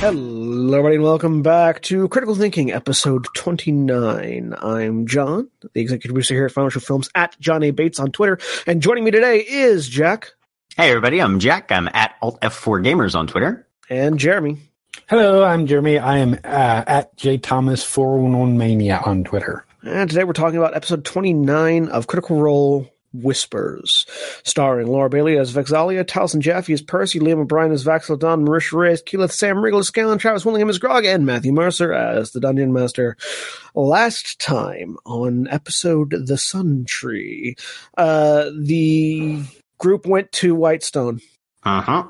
Hello, everybody, and welcome back to Critical Thinking, episode 29. I'm John, the executive producer here at Final Show Films, at John A. Bates on Twitter, and joining me today is Jack Hey everybody, I'm Jack. I'm at Alt F4 Gamers on Twitter. and Jeremy. Hello, I'm Jeremy. I am uh, at jthomas411 mania on Twitter. And today we're talking about episode 29 of Critical Role Whispers, starring Laura Bailey as Vex'ahlia, Taliesin Jaffe as Percy, Liam O'Brien as Vax'ildan, Marisha Ray as Keyleth, Sam Riegel as Scanlan, Travis Willingham as Grog, and Matthew Mercer as the Dungeon Master. Last time on episode The Sun Tree, uh, the group went to Whitestone Uh huh.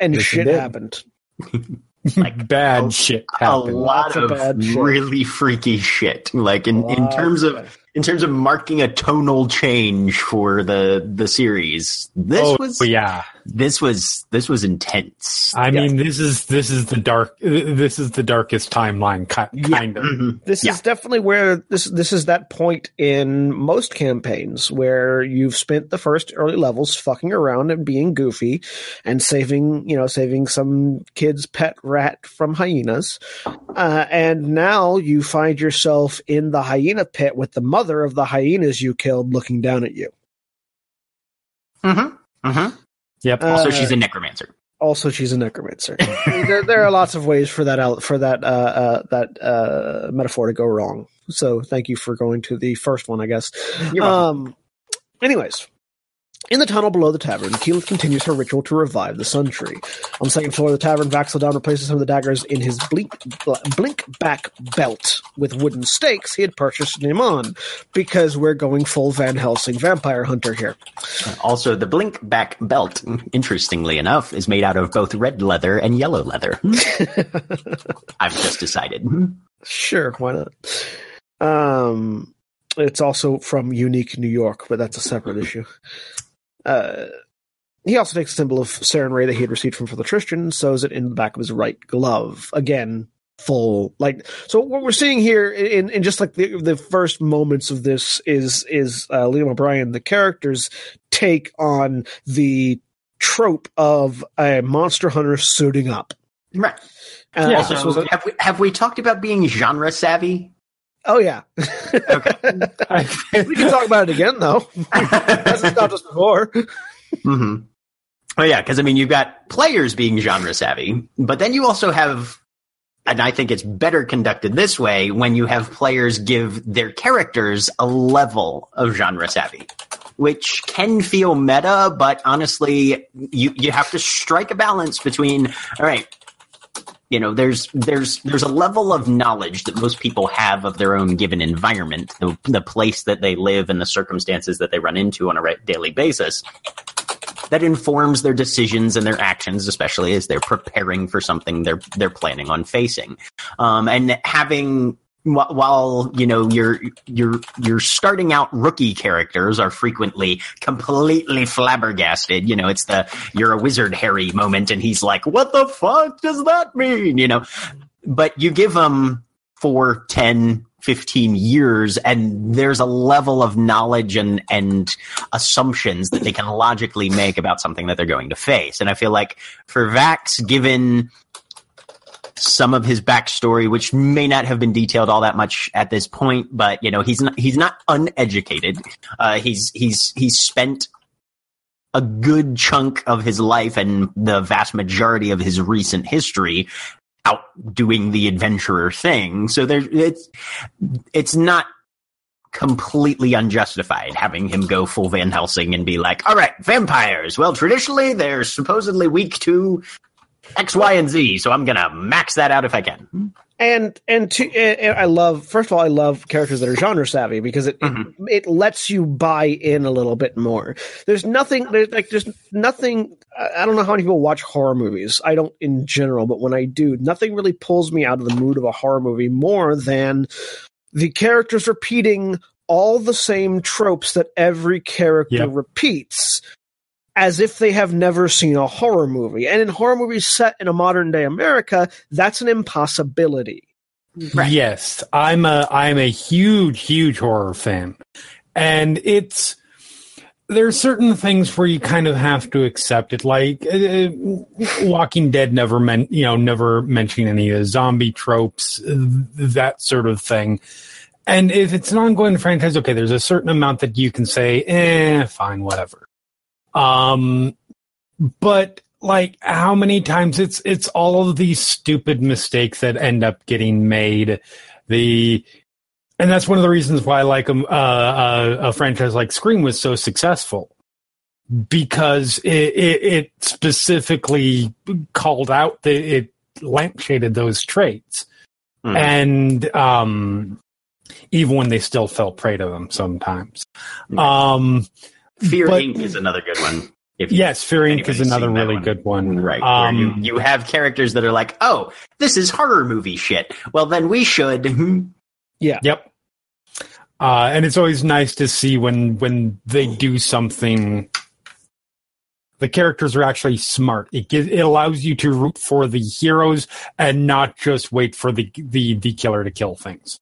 and Yes, shit happened. Like Bad a- shit A lot Lots of of bad shit. really freaky shit. Like in, in terms of of in terms of marking a tonal change for the the series. This oh, was yeah. This was this was intense. I Yeah. mean, this is this is the dark. This is the darkest timeline, ki- kind of. Mhm. This Yeah. is definitely where this this is that point in most campaigns where you've spent the first early levels fucking around and being goofy and saving you know saving some kid's pet rat from hyenas, uh, and now you find yourself in the hyena pit with the mother of the hyenas you killed looking down at you. Mhm. Mhm. Yep. Uh, Also, she's a necromancer. Also, she's a necromancer. there, there are lots of ways for that out for that uh, uh, that uh, metaphor to go wrong. So, thank you for going to the first one, I guess. You're welcome. Um, anyways, in the tunnel below the tavern, Keyleth continues her ritual to revive the Sun Tree. On the second floor of the tavern, Vax'ildan replaces some of the daggers in his blink, blink back belt with wooden stakes he had purchased in Emon, because we're going full Van Helsing vampire hunter here. Also, the blink back belt, interestingly enough, is made out of both red leather and yellow leather. I've just decided. Sure, why not? Um, it's also from Unique New York, but that's a separate issue. Uh, he also takes a symbol of Sarenrae that he had received from Father Tristan and sews it in the back of his right glove. Again, full like so. What we're seeing here in, in just like the the first moments of this is is uh, Liam O'Brien, the character's take on the trope of a monster hunter suiting up. Right. Uh, Yeah. this was have we have we talked about being genre savvy? Oh yeah. Okay. We can talk about it again, though. That's not just before. hmm Oh yeah, because I mean, you've got players being genre savvy, but then you also have, and I think it's better conducted this way when you have players give their characters a level of genre savvy, which can feel meta, but honestly, you you have to strike a balance between all right. You know, there's there's there's a level of knowledge that most people have of their own given environment, the, the place that they live, and the circumstances that they run into on a daily basis that informs their decisions and their actions, especially as they're preparing for something they're they're planning on facing. Um, and having while you know your your your starting out rookie characters are frequently completely flabbergasted. You know, it's the you're a wizard Harry moment, and he's like, "What the fuck does that mean?" You know, but you give them four, ten. 15 years and there's a level of knowledge and and assumptions that they can logically make about something that they're going to face and i feel like for vax given some of his backstory which may not have been detailed all that much at this point but you know he's not he's not uneducated uh, he's he's he's spent a good chunk of his life and the vast majority of his recent history out doing the adventurer thing. So there, it's it's not completely unjustified having him go full Van Helsing and be like, "All right, vampires. Well, traditionally they're supposedly weak to X, Y, and Z, so I'm gonna max that out if I can." and and to and I love first of all I love characters that are genre savvy because it, mm-hmm. it, it lets you buy in a little bit more. There's nothing there's like there's nothing I don't know how many people watch horror movies. I don't in general, but when I do, nothing really pulls me out of the mood of a horror movie more than the characters repeating all the same tropes that every character yep. repeats as if they have never seen a horror movie. And in horror movies set in a modern day America, that's an impossibility. Right. Yes, I'm a I'm a huge huge horror fan. And it's there are certain things where you kind of have to accept it like uh, uh Walking Dead never meant, you know, never mentioning any of the zombie tropes, that sort of thing. And if it's an ongoing franchise, okay, there's a certain amount that you can say, eh, fine, whatever. Um, but like how many times it's it's all of these stupid mistakes that end up getting made. The and that's one of the reasons why like um, uh, uh, a franchise like Scream was so successful because it, it, it specifically called out the it lampshaded those traits mm. and um even when they still fell prey to them sometimes mm. um Fear but, Inc. is another good one. If yes, Fear Inc. is another really one. good one. Right. Um, you, you have characters that are like, oh, this is horror movie shit. Well, then we should. yeah. Yep. Uh, and it's always nice to see when when they do something. The characters are actually smart. It gives, it allows you to root for the heroes and not just wait for the the the killer to kill things.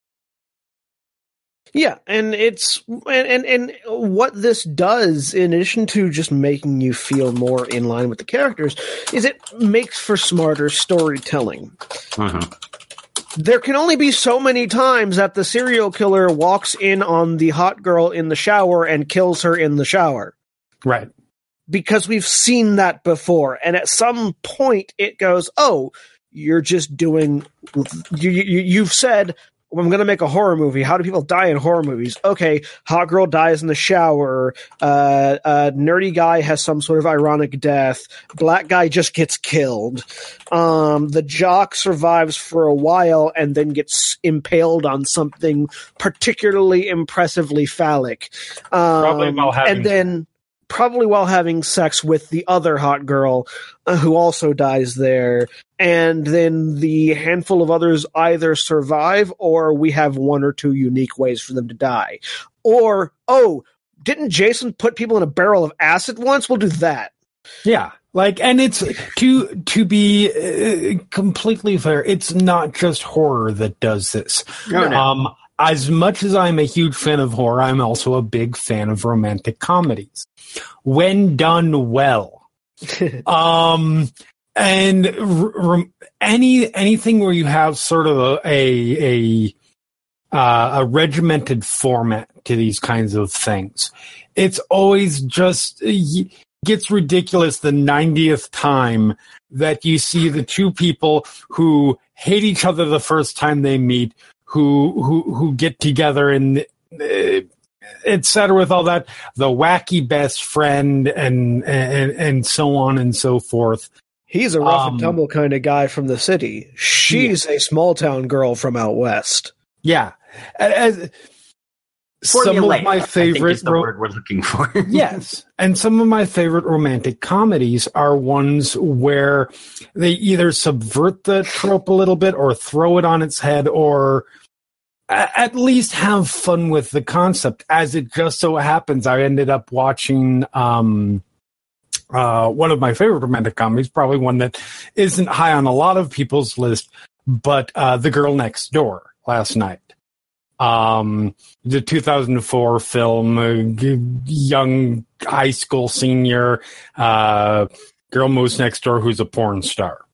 Yeah, and it's and, and and what this does, in addition to just making you feel more in line with the characters, is it makes for smarter storytelling. Mm-hmm. There can only be so many times that the serial killer walks in on the hot girl in the shower and kills her in the shower. Right. Because we've seen that before, and at some point it goes, "Oh, you're just doing you, you you've said I'm going to make a horror movie. How do people die in horror movies? Okay, hot girl dies in the shower. Uh, uh, nerdy guy has some sort of ironic death. Black guy just gets killed. Um, the jock survives for a while and then gets impaled on something particularly impressively phallic. Um, Probably while having and then probably while having sex with the other hot girl uh, who also dies there. And then the handful of others either survive or we have one or two unique ways for them to die. Or, oh, didn't Jason put people in a barrel of acid once? We'll do that. Yeah. Like, and it's to to be uh, completely fair. It's not just horror that does this. No, no. Um, as much as I'm a huge fan of horror, I'm also a big fan of romantic comedies when done well. um, and r- r- any anything where you have sort of a a a, uh, a regimented format to these kinds of things, it's always just gets ridiculous the 90th time that you see the two people who hate each other the first time they meet who who who get together and uh, etc. With all that, the wacky best friend and and and so on and so forth. He's a rough um, and tumble kind of guy from the city. She's yeah. a small town girl from out west. Yeah. As, some of my favorite the ro- word we're looking for. yes, and some of my favorite romantic comedies are ones where they either subvert the trope a little bit or throw it on its head or at least have fun with the concept. As it just so happens, I ended up watching um, uh, one of my favorite romantic comedies, probably one that isn't high on a lot of people's list, but uh, The Girl Next Door last night. Um, the 2004 film, uh, young high school senior, uh, girl moves next door who's a porn star.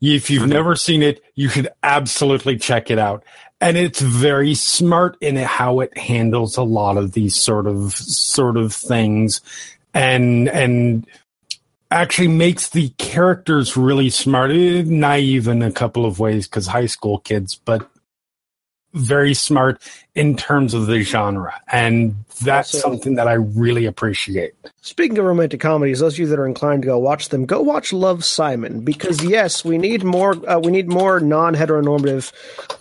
If you've never seen it, you should absolutely check it out. And it's very smart in how it handles a lot of these sort of sort of things, and and actually makes the characters really smart, eh, naive in a couple of ways because high school kids, but very smart in terms of the genre. And that's Also- something that I really appreciate. Speaking of romantic comedies, those of you that are inclined to go watch them, go watch Love Simon because yes, we need more. Uh, we need more non-heteronormative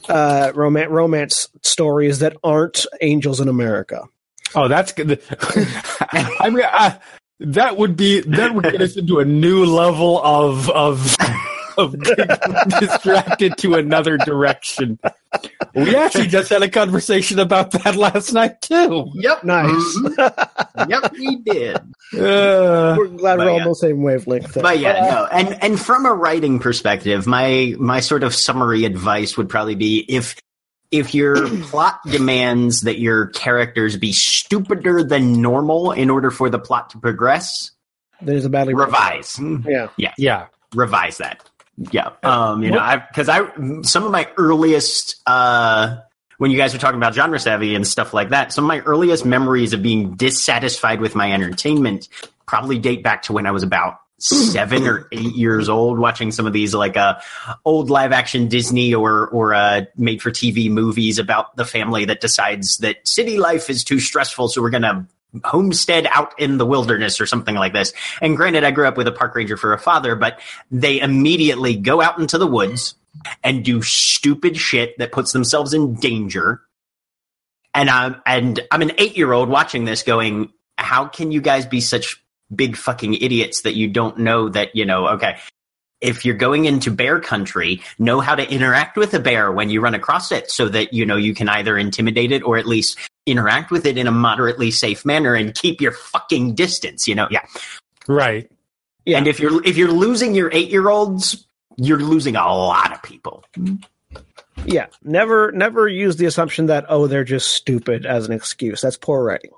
uh, romance romance stories that aren't Angels in America. Oh, that's good. I mean, uh, that would be that would get us into a new level of of of distracted to another direction. We actually just had a conversation about that last night too. Yep. Nice. Mhm. yep, we did. Uh, We're glad we're all yeah. on the same wavelength. there. But yeah, no. And and from a writing perspective, my my sort of summary advice would probably be if if your plot demands that your characters be stupider than normal in order for the plot to progress, there's a badly revise. Yeah, Yeah, yeah, Revise that. Yeah. Um, you know, I because I some of my earliest uh when you guys were talking about genre savvy and stuff like that, some of my earliest memories of being dissatisfied with my entertainment probably date back to when I was about seven or eight years old, watching some of these like uh old live action Disney or or uh made for TV movies about the family that decides that city life is too stressful, so we're gonna homestead out in the wilderness or something like this. And granted, I grew up with a park ranger for a father, but they immediately go out into the woods and do stupid shit that puts themselves in danger. And I'm and I'm an eight year old watching this, going, "How can you guys be such big fucking idiots that you don't know that you know? Okay, if you're going into bear country, know how to interact with a bear when you run across it, so that you know you can either intimidate it or at least interact with it in a moderately safe manner and keep your fucking distance. You know, yeah. right. Yeah. And if you're if you're losing your eight year olds, you're losing a lot of people. yeah. Never, never use the assumption that oh they're just stupid as an excuse. That's poor writing.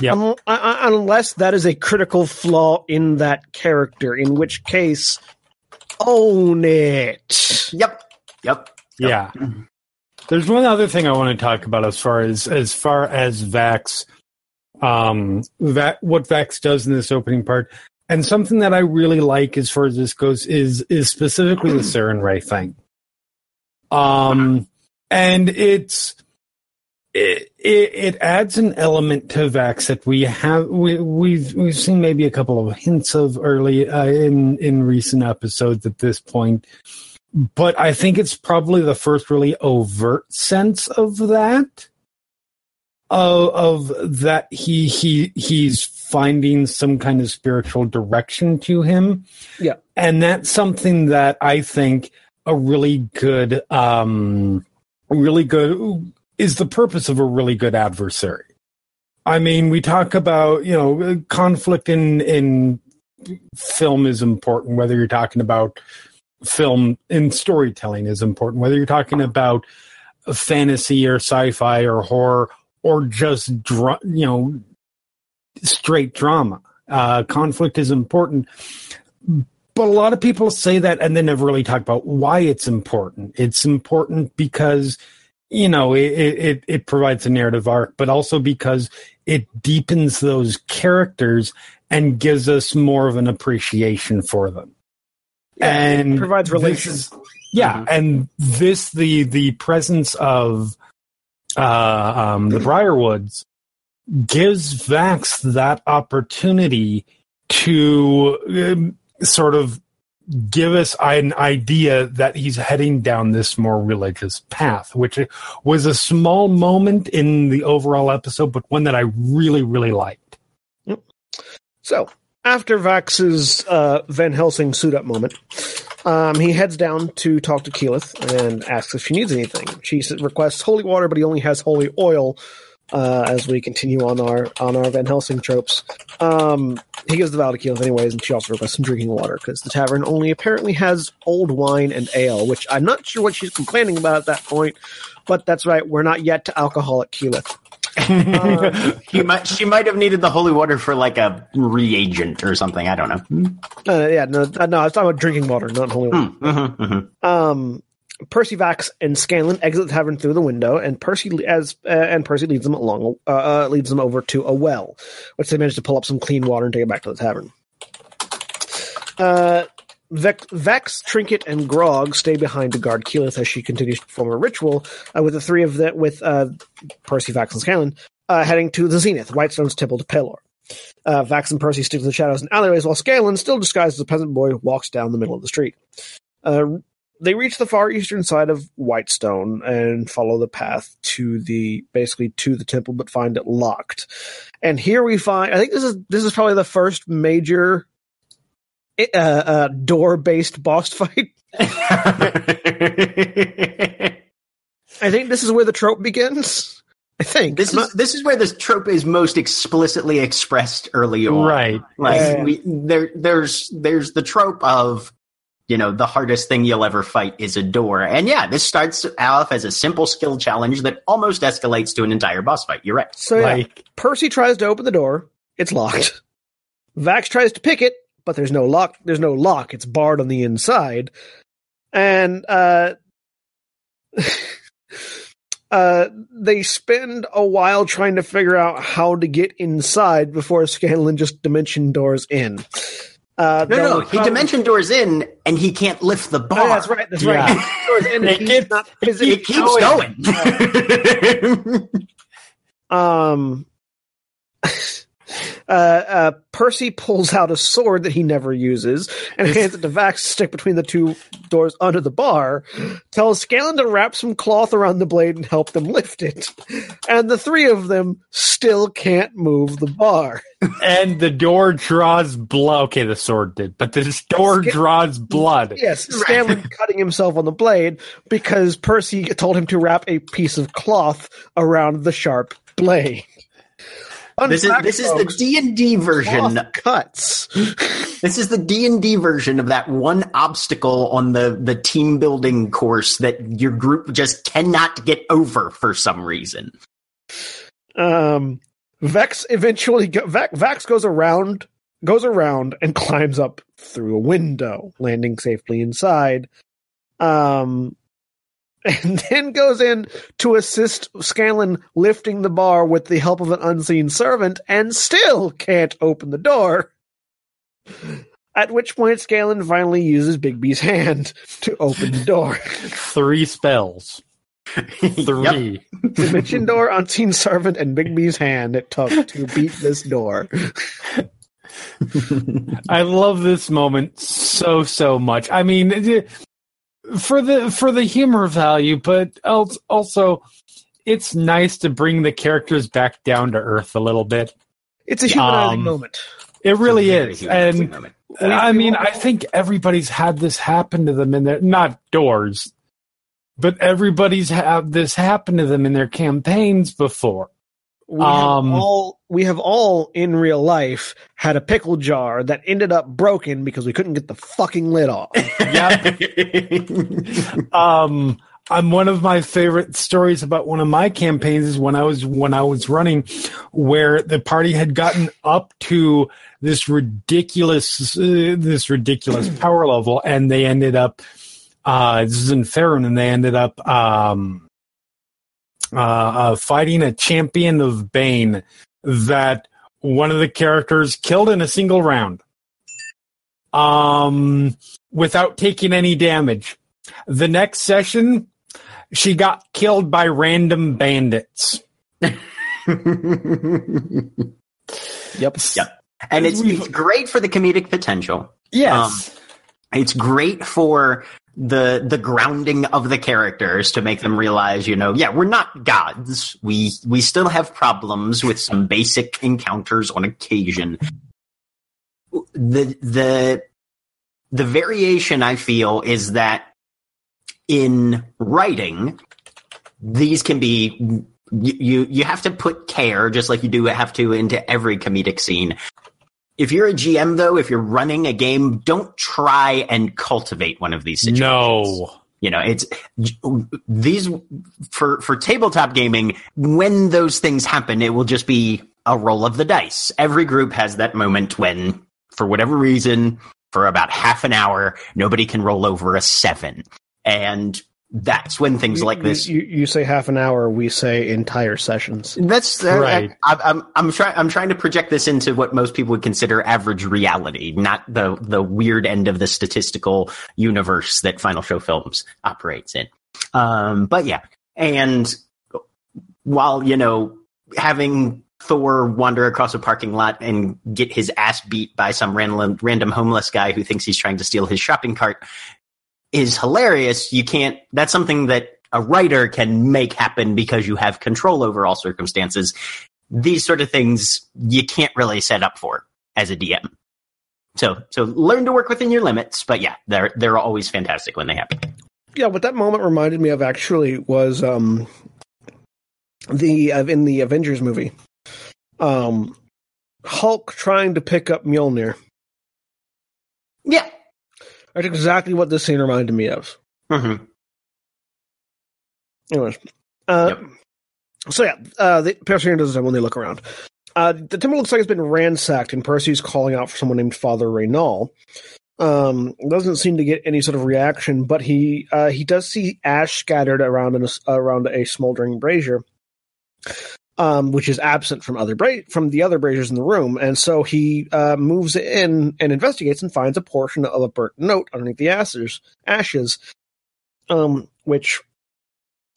Yep. Un- un- unless that is a critical flaw in that character, in which case, own it. Yep. Yep. Yeah. There's one other thing I want to talk about as far as as far as Vax, um, that what Vax does in this opening part, and something that I really like as far as this goes is is specifically the Sarenrae thing. Um, and it's it, it it adds an element to Vax that we have we we've we've seen maybe a couple of hints of early uh, in in recent episodes at this point but I think it's probably the first really overt sense of that. Of, of that he he he's finding some kind of spiritual direction to him. Yeah. And that's something that I think a really good um really good is the purpose of a really good adversary. I mean, we talk about, you know, conflict in in film is important whether you're talking about film in storytelling is important whether you're talking about fantasy or sci-fi or horror or just you know straight drama uh, conflict is important but a lot of people say that and they never really talk about why it's important it's important because you know it, it, it provides a narrative arc but also because it deepens those characters and gives us more of an appreciation for them Yeah, it and provides relations. is- yeah, and this the the presence of uh, um, the Briarwoods gives Vax that opportunity to um, sort of give us an idea that he's heading down this more religious path, which was a small moment in the overall episode, but one that I really, really liked. So after Vax's uh, Van Helsing suit up moment, um, he heads down to talk to Keyleth and asks if she needs anything. She requests holy water, but he only has holy oil. Uh, as we continue on our on our Van Helsing tropes. Um, he gives the vow to Keyleth anyways, and she also requests some drinking water because the tavern only apparently has old wine and ale, which I'm not sure what she's complaining about at that point. But that's right, we're not yet to alcoholic Keyleth. Uh, He might, she might have needed the holy water for like a reagent or something. I don't know. uh, yeah, no, uh, no, I was talking about drinking water, not holy water. Mhm, mhm. Um, Percy Vax and Scanlan exit the tavern through the window, and Percy as uh, and Percy leads them along, uh, uh, leads them over to a well, which they manage to pull up some clean water and take it back to the tavern. Uh, Vex, Trinket, and Grog stay behind to guard Keyleth as she continues to perform a ritual, uh, with the three of them, with uh, Percy, Vax, and Scanlan, uh, heading to the Zenith, Whitestone's temple to Pelor. Uh, Vax and Percy stick to the shadows and alleyways, while Scanlan, still disguised as a peasant boy, walks down the middle of the street. They reach the far eastern side of Whitestone and follow the path to the basically to the temple, but find it locked. And here we find I think this is this is probably the first major uh, uh, door based boss fight. I think this is where the trope begins. I think this I'm is this is where this trope is most explicitly expressed early on. Right. Like Yeah. we, there, there's there's the trope of you know the hardest thing you'll ever fight is a door, and yeah, this starts off as a simple skill challenge that almost escalates to an entire boss fight. You're right. so. Yeah, Percy tries to open the door. It's locked. Vax tries to pick it, but there's no lock. There's no lock. It's barred on the inside. And uh, uh, they spend a while trying to figure out how to get inside before Scanlan just dimension doors in. Uh, No, no, though- he dimension doors in, and he can't lift the bar. Oh, that's right. That's right. Yeah. He doors in, It keeps- not it It keeps going. Um, uh, uh, Percy pulls out a sword that he never uses and hands it to Vax to stick between the two doors under the bar. Tells Scanlan to wrap some cloth around the blade and help them lift it. And the three of them still can't move the bar. and the door draws blood. Okay, the sword did, but this door draws blood. Yes, Scanlan cutting himself on the blade because Percy told him to wrap a piece of cloth around the sharp blade. This is this is the D and D version. cloth cuts. This is the D and D version of that one obstacle on the the team building course that your group just cannot get over for some reason. Um, Vex eventually go, Vex, Vax goes around goes around and climbs up through a window, landing safely inside. Um, and then goes in to assist Scanlan lifting the bar with the help of an unseen servant, and still can't open the door. At which point, Scanlan finally uses Bigby's hand to open the door. Three spells. Yep. Three. Dimension door, unseen servant, and Bigby's hand it took to beat this door. I love this moment so so much. I mean, it- for the for the humor value, but else also it's nice to bring the characters back down to earth a little bit. It's a humanizing Um, moment. It really is, and moment. I mean, I think everybody's had this happen to them in their not doors, but everybody's had this happen to them in their campaigns before. We um, have all we have all in real life had a pickle jar that ended up broken because we couldn't get the fucking lid off. um I'm one of my favorite stories about one of my campaigns is when I was when I was running where the party had gotten up to this ridiculous uh, this ridiculous power level and they ended up uh this is in Faerun and they ended up um uh, uh fighting a champion of Bane that one of the characters killed in a single round um without taking any damage the next session, she got killed by random bandits. yep. Yep. and it's, it's great for the comedic potential. Yes. It's great for the the grounding of the characters to make them realize, you know, yeah, we're not gods. We we still have problems with some basic encounters on occasion. The the the variation I feel is that in writing, these can be you, you have to put care, just like you do have to into every comedic scene. If you're a GM, though, if you're running a game, don't try and cultivate one of these situations. No. You know, it's these for for tabletop gaming. When those things happen, it will just be a roll of the dice. Every group has that moment when, for whatever reason, for about half an hour, nobody can roll over a seven, and that's when things You- like this You, you say half an hour. We say entire sessions. That's uh, Right. I, I'm I'm trying I'm trying to project this into what most people would consider average reality, not the the weird end of the statistical universe that Final Show Films operates in. Um, but yeah, and while you know having Thor wander across a parking lot and get his ass beat by some random random homeless guy who thinks he's trying to steal his shopping cart is hilarious. You can't. That's something that a writer can make happen because you have control over all circumstances. These sort of things you can't really set up for as a DM. So, so learn to work within your limits. But yeah, they're they're always fantastic when they happen. Yeah, what that moment reminded me of actually was um the uh, in the Avengers movie, um Hulk trying to pick up Mjolnir. Yeah. That's exactly what this scene reminded me of. hmm Anyways, uh, so yeah, uh, the Percy does this when they look around. Uh, the temple looks like it's been ransacked, and Percy's calling out for someone named Father Reynal. Um, doesn't seem to get any sort of reaction, but he uh, he does see ash scattered around in a, around a smoldering brazier, um, which is absent from other bra- from the other braziers in the room, and so he uh, moves in and investigates and finds a portion of a burnt note underneath the ashes, ashes, um, which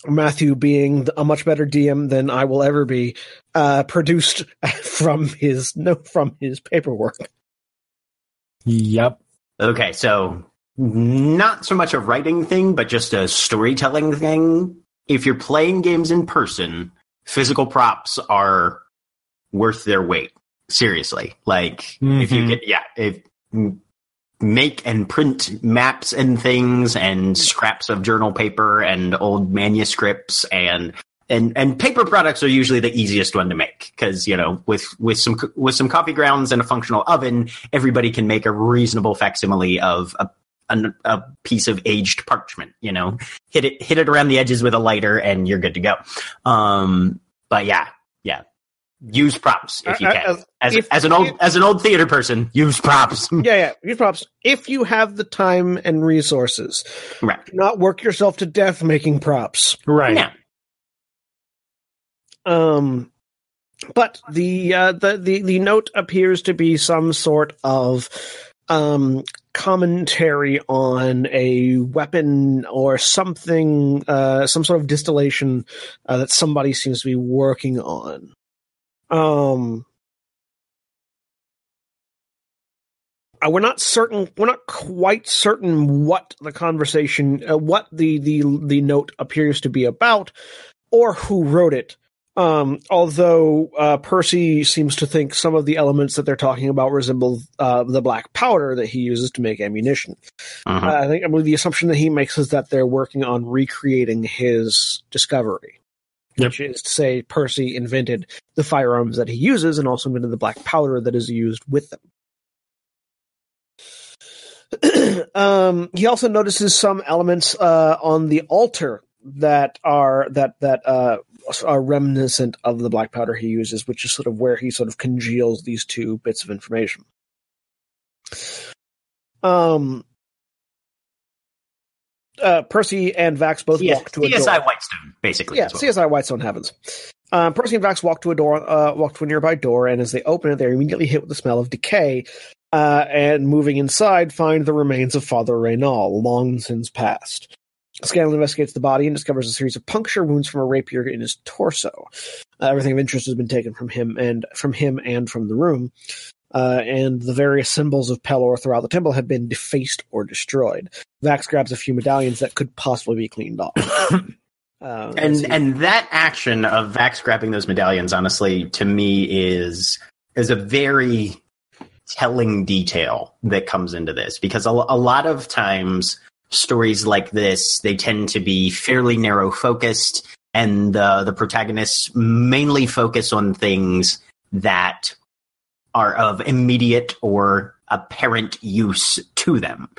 Matthew, being a much better DM than I will ever be, uh, produced from his note from his paperwork. Yep. Okay, so not so much a writing thing, but just a storytelling thing. If you're playing games in person, physical props are worth their weight. Seriously. Like if you Mhm. get yeah, if make and print maps and things and scraps of journal paper and old manuscripts and and and paper products are usually the easiest one to make because you know with with some with some coffee grounds and a functional oven everybody can make a reasonable facsimile of a a, a piece of aged parchment you know? Hit it hit it around the edges with a lighter and you're good to go. Um but yeah yeah. Use props if you Uh, can. Uh, as if- as an old if- as an old theater person use props. Yeah, yeah, use props if you have the time and resources. right. Do not work yourself to death making props. Right. yeah. Um, but the uh, the the the note appears to be some sort of um commentary on a weapon or something uh some sort of distillation uh, that somebody seems to be working on. Um uh, we're not certain we're not quite certain what the conversation uh, what the the the note appears to be about or who wrote it um, although uh, Percy seems to think some of the elements that they're talking about resemble uh, the black powder that he uses to make ammunition. Mhm. Uh, I think I believe the assumption that he makes is that they're working on recreating his discovery, Yep. which is to say Percy invented the firearms that he uses and also invented the black powder that is used with them. um, he also notices some elements uh, on the altar that are that that uh, are reminiscent of the black powder he uses, which is sort of where he sort of congeals these two bits of information. Um, uh, Percy and Vax both CS walk to a CSI door. Whitestone, basically. Yeah, what- CSI Whitestone happens. Um, Percy and Vax walk to a door, uh, walk to a nearby door, and as they open it, they're immediately hit with the smell of decay. Uh, and moving inside, find the remains of Father Reynal, long since passed. Scanlan investigates the body and discovers a series of puncture wounds from a rapier in his torso. Uh, everything of interest has been taken from him and from him and from the room. Uh, and the various symbols of Pelor throughout the temple have been defaced or destroyed. Vax grabs a few medallions that could possibly be cleaned off. Uh, and and that action of Vax grabbing those medallions, honestly, to me is is a very telling detail that comes into this because a, a lot of times stories like this they tend to be fairly narrow focused and the the protagonists mainly focus on things that are of immediate or apparent use to them.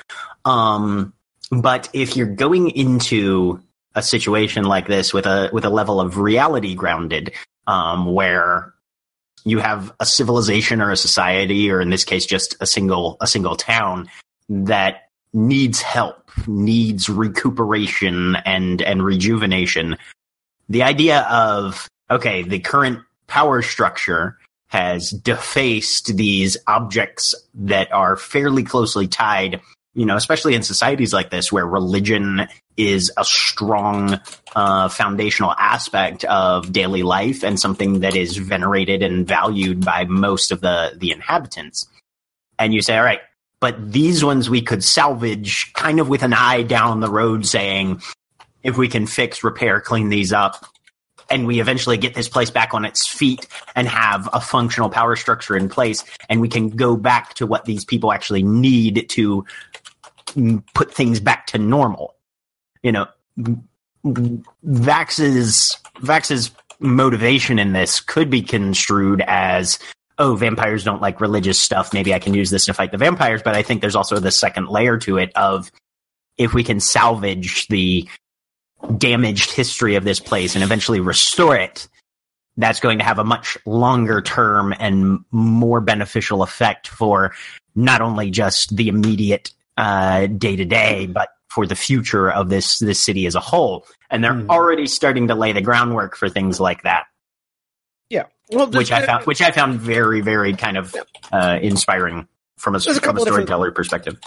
Um, but if you're going into a situation like this with a with a level of reality grounded, um, where you have a civilization or a society, or in this case, just a single a single town that needs help, needs recuperation and and rejuvenation. The idea of okay, the current power structure has defaced these objects that are fairly closely tied you know, especially in societies like this where religion is a strong uh, foundational aspect of daily life and something that is venerated and valued by most of the the inhabitants. And you say, all right, but these ones we could salvage kind of with an eye down the road saying, if we can fix, repair, clean these up, and we eventually get this place back on its feet and have a functional power structure in place and we can go back to what these people actually need to put things back to normal. You know, Vax's Vax's motivation in this could be construed as oh, vampires don't like religious stuff. Maybe I can use this to fight the vampires. But I think there's also the second layer to it of if we can salvage the damaged history of this place and eventually restore it, that's going to have a much longer term and more beneficial effect for not only just the immediate day to day, but for the future of this this city as a whole. And they're mm. already starting to lay the groundwork for things like that. Well, which I found which I found very very kind of uh, inspiring from a, from a storyteller perspective.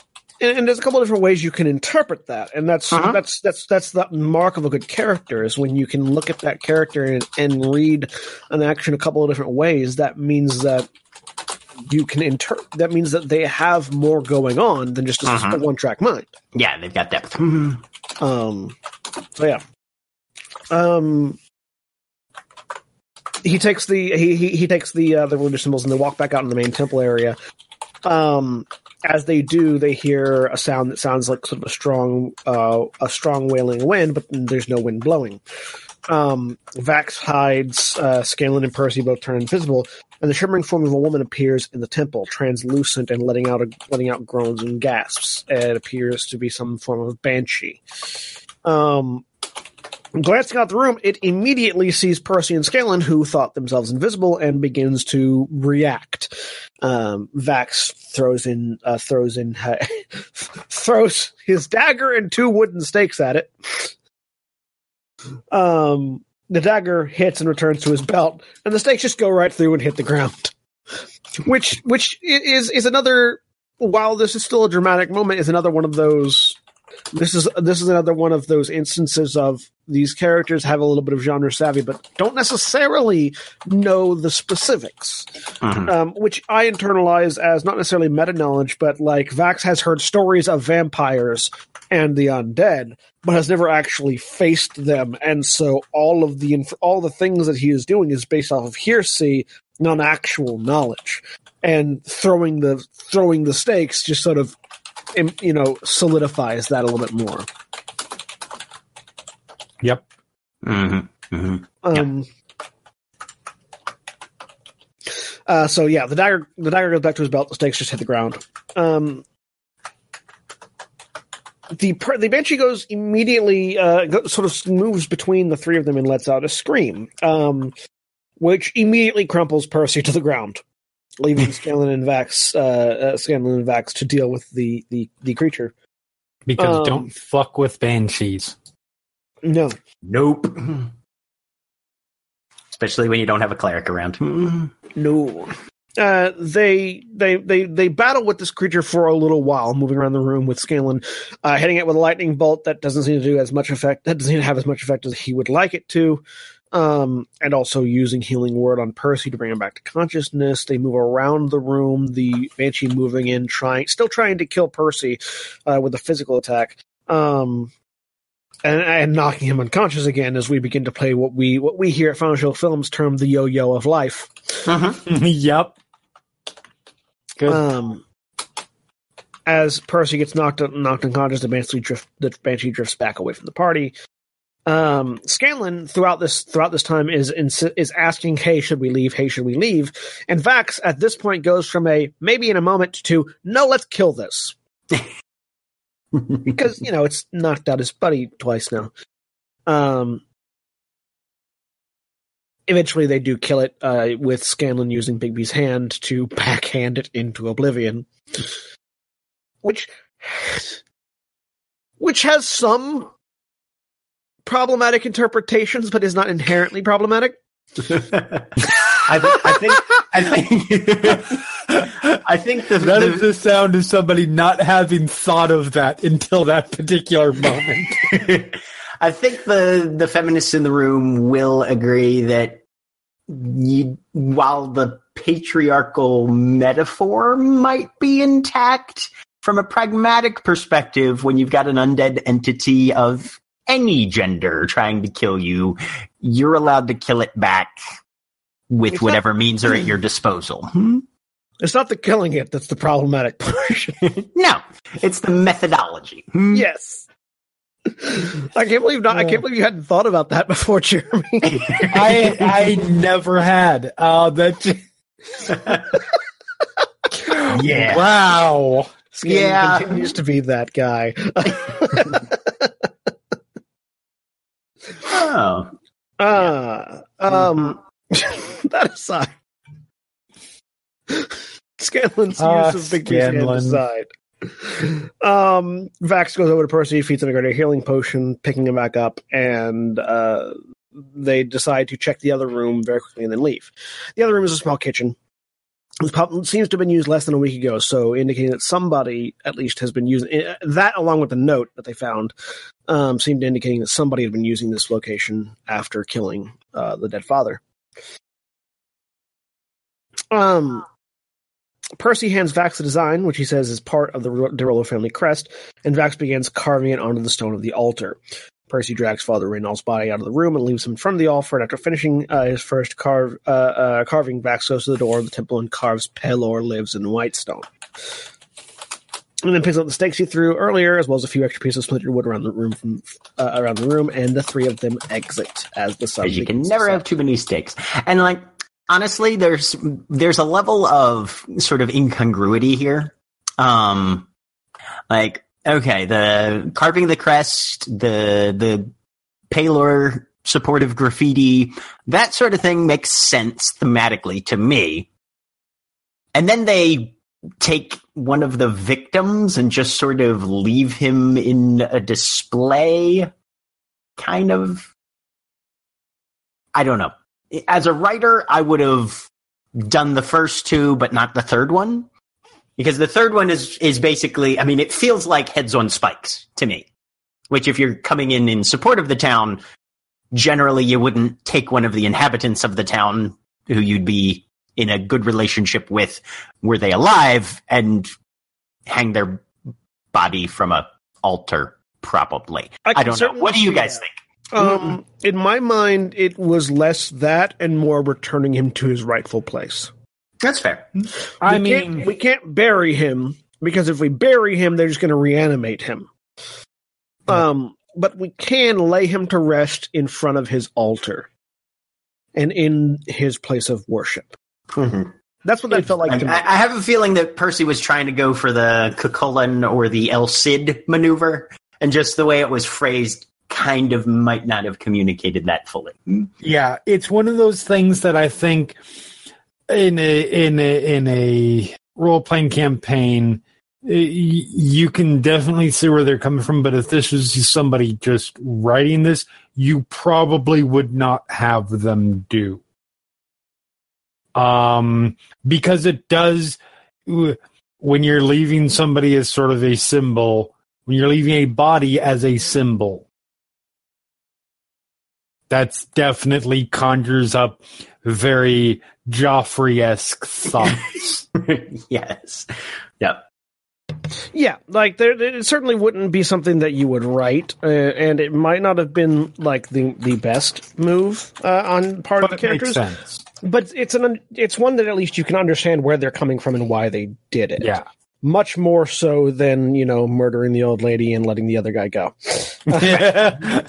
And, and, there's a couple of different ways you can interpret that, and that's uh-huh. that's that's that's the mark of a good character is when you can look at that character and, and read an action a couple of different ways. That means that you can inter that means that they have more going on than just a uh-huh. one track mind. Yeah, they've got depth. Mm-hmm. Um so yeah. Um he takes the he he, he takes the uh, the religious symbols and they walk back out in the main temple area. Um as they do, they hear a sound that sounds like sort of a strong uh, a strong wailing wind, but there's no wind blowing. Um, Vax hides, uh, Scanlan and Percy both turn invisible, and the shimmering form of a woman appears in the temple, translucent and letting out a, letting out groans and gasps. It appears to be some form of banshee. Um, glancing out the room, it immediately sees Percy and Scanlan, who thought themselves invisible, and begins to react. Um, Vax throws in uh, throws in throws his dagger and two wooden stakes at it. Um, the dagger hits and returns to his belt, and the stakes just go right through and hit the ground. Which, which is is another. While this is still a dramatic moment, is another one of those. This is this is another one of those instances of these characters have a little bit of genre savvy, but don't necessarily know the specifics, mm-hmm. um, which I internalize as not necessarily meta knowledge, but like Vax has heard stories of vampires and the undead, but has never actually faced them, and so all of the inf- all the things that he is doing is based off of hearsay, non actual knowledge, and throwing the throwing the stakes just sort of you know solidifies that a little bit more. Yep. Mm-hmm. Mm-hmm. Um. Yep. Uh, so yeah, the dagger the dagger goes back to his belt. The stakes just hit the ground. Um, the the banshee goes immediately, uh, go, sort of moves between the three of them and lets out a scream, um, which immediately crumples Percy to the ground, leaving Scanlan and Vax, uh, uh, Scanlan and Vax to deal with the the, the creature. Because um, don't fuck with banshees. No. Nope. Especially when you don't have a cleric around. No. Uh, they they they they battle with this creature for a little while, moving around the room with Scanlan, uh, hitting it with a lightning bolt that doesn't seem to do as much effect. That doesn't have as much effect as he would like it to. Um, and also using healing word on Percy to bring him back to consciousness. They move around the room. The banshee moving in, trying, still trying to kill Percy uh, with a physical attack. Um, and, and knocking him unconscious again as we begin to play what we what we here at Final Show Films term the yo-yo of life. Uh-huh. yep. Good. Um, as Percy gets knocked knocked unconscious, the banshee drift the banshee drifts back away from the party. Um, Scanlan throughout this throughout this time is is asking, "Hey, should we leave? Hey, should we leave?" And Vax at this point goes from a maybe in a moment to no, let's kill this because you know it's knocked out his buddy twice now. Um, eventually, they do kill it uh, with Scanlan using Bigby's hand to backhand it into oblivion, which which has some problematic interpretations, but is not inherently problematic. I, th- I think I think I think the, That is the the sound of somebody not having thought of that until that particular moment. I think the the feminists in the room will agree that you, while the patriarchal metaphor might be intact from a pragmatic perspective, when you've got an undead entity of any gender trying to kill you, you're allowed to kill it back with It's not- whatever means are at your disposal. Hmm? It's not the killing it that's the problematic portion. No, it's the methodology. Hmm? yes. I can't believe not. I can't believe you hadn't thought about that before, Jeremy. I I never had. Uh, that. Yeah. Wow. Scanlan Yeah. continues to be that guy. Oh. Uh, um, that aside, Scanlan's Ah, use of Big Scanlan. aside. Um, Vax goes over to Percy, feeds him a greater healing potion, picking him back up, and uh, they decide to check the other room very quickly and then leave. The other room is a small kitchen. It prob- seems to have been used less than a week ago, so indicating that somebody at least has been using eh, that, along with the note that they found, um, seemed indicating that somebody had been using this location after killing uh, the dead father. Um, Percy hands Vax the design, which he says is part of the Derolo family crest, and Vax begins carving it onto the stone of the altar. Percy drags Father Reynald's body out of the room and leaves him in front of the altar. And after finishing uh, his first carve, uh, uh, carving, Vax goes to the door of the temple and carves Pelor lives in Whitestone. And then picks up the stakes he threw earlier, as well as a few extra pieces of splintered wood around the room, from, uh, around the room, and the three of them exit as the sun. You can never have too many stakes. And like honestly, there's there's a level of sort of incongruity here. Um like okay, the carving the crest, the the Pelor supportive graffiti, that sort of thing makes sense thematically to me. And then they take one of the victims and just sort of leave him in a display kind of I don't know. As a writer, I would have done the first two, but not the third one. Because the third one is, is basically, I mean, it feels like heads on spikes to me. Which if you're coming in in support of the town, generally you wouldn't take one of the inhabitants of the town who you'd be in a good relationship with, were they alive, and hang their body from a altar, probably. I, can don't know. What do you guys that. think? Um, in my mind, it was less that and more returning him to his rightful place. That's fair. Hmm. I we can't, mean, we can't bury him because if we bury him, they're just going to reanimate him. Hmm. Um, but we can lay him to rest in front of his altar and in his place of worship. Mm-hmm. That's what that felt like I, to me. I have a feeling that Percy was trying to go for the Cucullin or the El Cid maneuver, and just the way it was phrased kind of might not have communicated that fully. yeah, it's one of those things that I think in a in a in a role playing campaign, you can definitely see where they're coming from. But if this was somebody just writing this, you probably would not have them do. Um, because it does when you're leaving somebody as sort of a symbol, when you're leaving a body as a symbol, that's definitely conjures up very Joffrey esque thoughts. yes. Yep. Yeah, like there, it certainly wouldn't be something that you would write, uh, and it might not have been like the the best move uh, on part of but the it makes characters. sense. But it's an it's one that at least you can understand where they're coming from and why they did it. Yeah. much more so than you know murdering the old lady and letting the other guy go.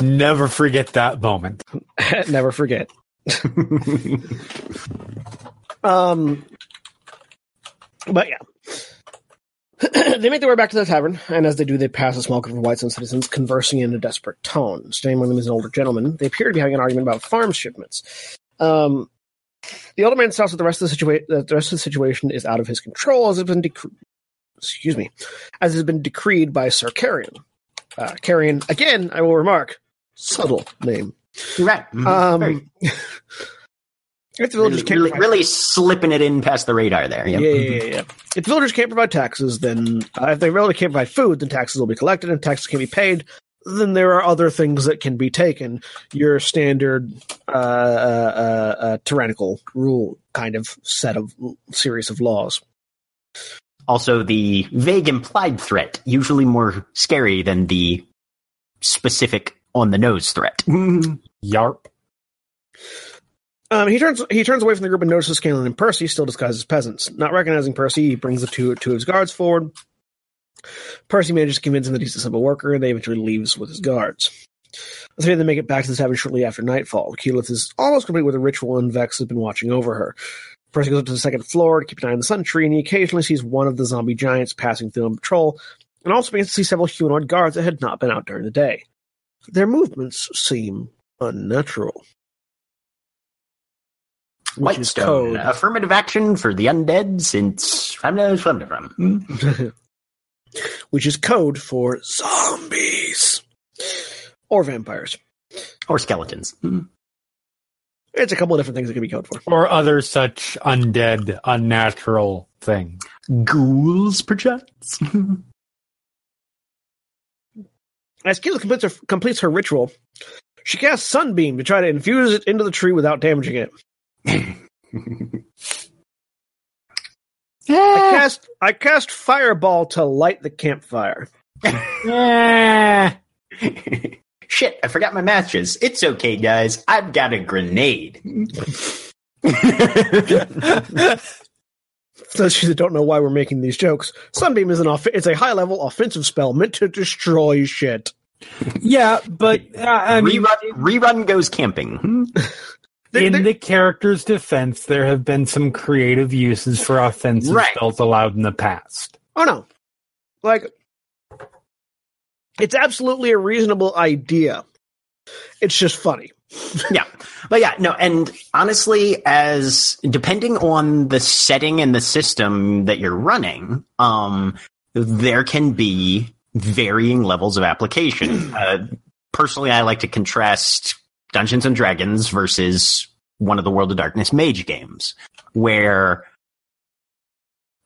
Never forget that moment. Never forget. Um, but yeah. they make their way back to the tavern, and as they do, they pass a small group of Whitestone citizens conversing in a desperate tone. Standing among them is an older gentleman. They appear to be having an argument about farm shipments. Um, the older man tells that the rest of the situation, the rest of the situation is out of his control, as it's been excuse me, as has been decreed by Sir Carrion. Uh, Carrion, again, I will remark, subtle name. Right. Mhm. Very- Um, if the villagers really, can't really, provide- really slipping it in past the radar there. Yep. Yeah, yeah, yeah, yeah. If the villagers can't provide taxes, then uh, if they really can't provide food, then taxes will be collected, and taxes can be paid. Then there are other things that can be taken. Your standard uh, uh, uh, uh, tyrannical rule kind of set of series of laws. Also, the vague implied threat, usually more scary than the specific on the nose threat. Yarp. Um, he turns he turns away from the group and notices Scanlan and Percy still disguised as peasants. Not recognizing Percy, he brings the two two of his guards forward. Percy manages to convince him that he's a simple worker, and they eventually leaves with his guards. The three of them make it back to the tavern shortly after nightfall. Keyleth is almost complete with a ritual, and Vex has been watching over her. Percy goes up to the second floor to keep an eye on the sun tree, and he occasionally sees one of the zombie giants passing through on patrol, and also begins to see several humanoid guards that had not been out during the day. Their movements seem unnatural. Which is Whitestone, code. affirmative action for the undead since I'm no from. Hmm. which is code for zombies or vampires. Or skeletons. Hmm. It's a couple of different things it can be code for. Or other such undead, unnatural thing. Ghouls, perchance. As Keyleth completes her, completes her ritual, she casts Sunbeam to try to infuse it into the tree without damaging it. I cast I cast Fireball to light the campfire. Eh. Shit, I forgot my matches. It's okay, guys. I've got a grenade. Those that don't know why we're making these jokes, Sunbeam is an off- it's a high level offensive spell meant to destroy shit. Yeah, but uh, I mean, rerun, rerun goes camping. They- in they- the character's defense, there have been some creative uses for offensive Right. spells allowed in the past. Oh no. Like it's absolutely a reasonable idea. It's just funny. yeah but yeah no and honestly as depending on the setting and the system that you're running um there can be varying levels of application. Uh, personally i like to contrast dungeons and dragons versus one of the world of darkness mage games where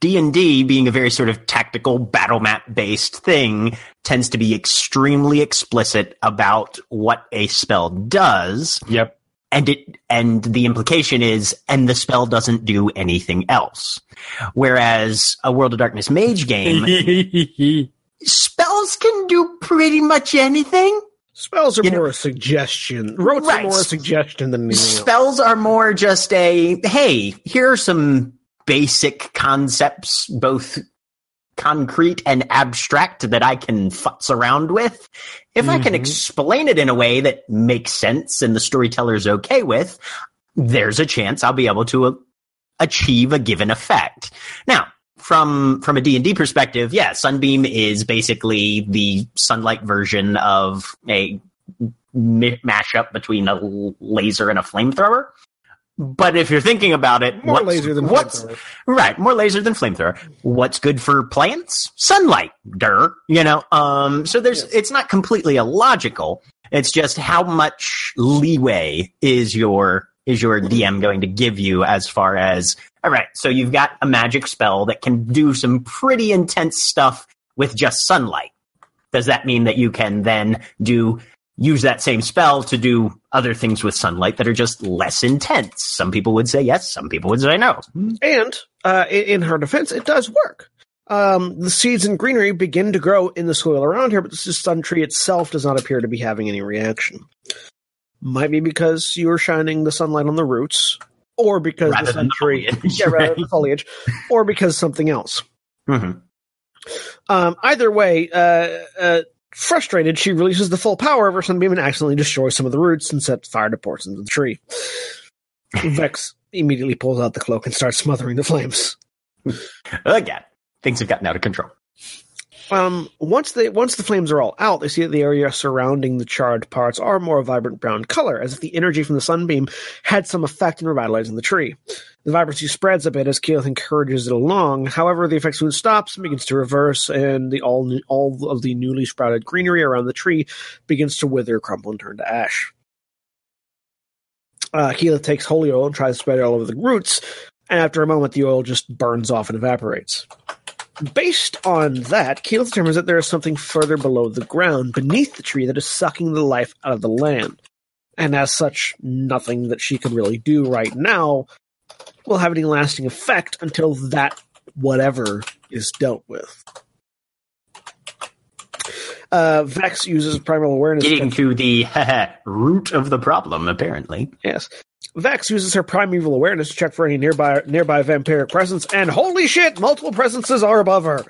D&D being a very sort of tactical battle map based thing tends to be extremely explicit about what a spell does. Yep. and it and the implication is and the spell doesn't do anything else. Whereas a world of darkness mage game spells can do pretty much anything. Spells are You know- more a suggestion. Rotes are more a suggestion than anything spells are more just a hey here are some basic concepts both concrete and abstract that i can futz around with. If i can Mhm. explain it in a way that makes sense and the storyteller's okay with there's a chance i'll be able to uh, achieve a given effect. Now from from a d&d perspective yeah sunbeam is basically the sunlight version of a mashup between a laser and a flamethrower. But if you're thinking about it More laser than what's right more laser than flamethrower. What's good for plants? Sunlight der you know um so there's Yes. it's not completely illogical. It's just how much leeway is your is your dm going to give you as far as all right so you've got a magic spell that can do some pretty intense stuff with just sunlight does that mean that you can then do use that same spell to do other things with sunlight that are just less intense some people would say yes some people would say no And uh, in her defense, it does work. Um, the seeds and greenery begin to grow in the soil around here, but the sun tree itself does not appear to be having any reaction. Might be because you are shining the sunlight on the roots, or because Rather the sun the tree, foliage, yeah, rather right? than the foliage, or because something else. Mhm. Um, either way, uh, uh, Frustrated, she releases the full power of her sunbeam and accidentally destroys some of the roots and sets fire to portions of the tree. Vex immediately pulls out the cloak and starts smothering the flames. Again, things have gotten out of control. Um, once they once the flames are all out, they see that the area surrounding the charred parts are more vibrant brown color, as if the energy from the sunbeam had some effect in revitalizing the tree. The vibrancy spreads a bit as Keyleth encourages it along. However, the effect soon stops and begins to reverse, and the all all of the newly sprouted greenery around the tree begins to wither, crumble, and turn to ash. Uh, takes holy oil and tries to spread it all over the roots, and after a moment, the oil just burns off and evaporates. Based on that, Keyleth determines that there is something further below the ground, beneath the tree, that is sucking the life out of the land. And as such, nothing that she can really do right now will have any lasting effect until that whatever is dealt with. Uh, Vex uses primal awareness. Getting to the root of the problem, apparently. Yes. Vex uses her primeval awareness to check for any nearby nearby vampiric presence, and holy shit, multiple presences are above her,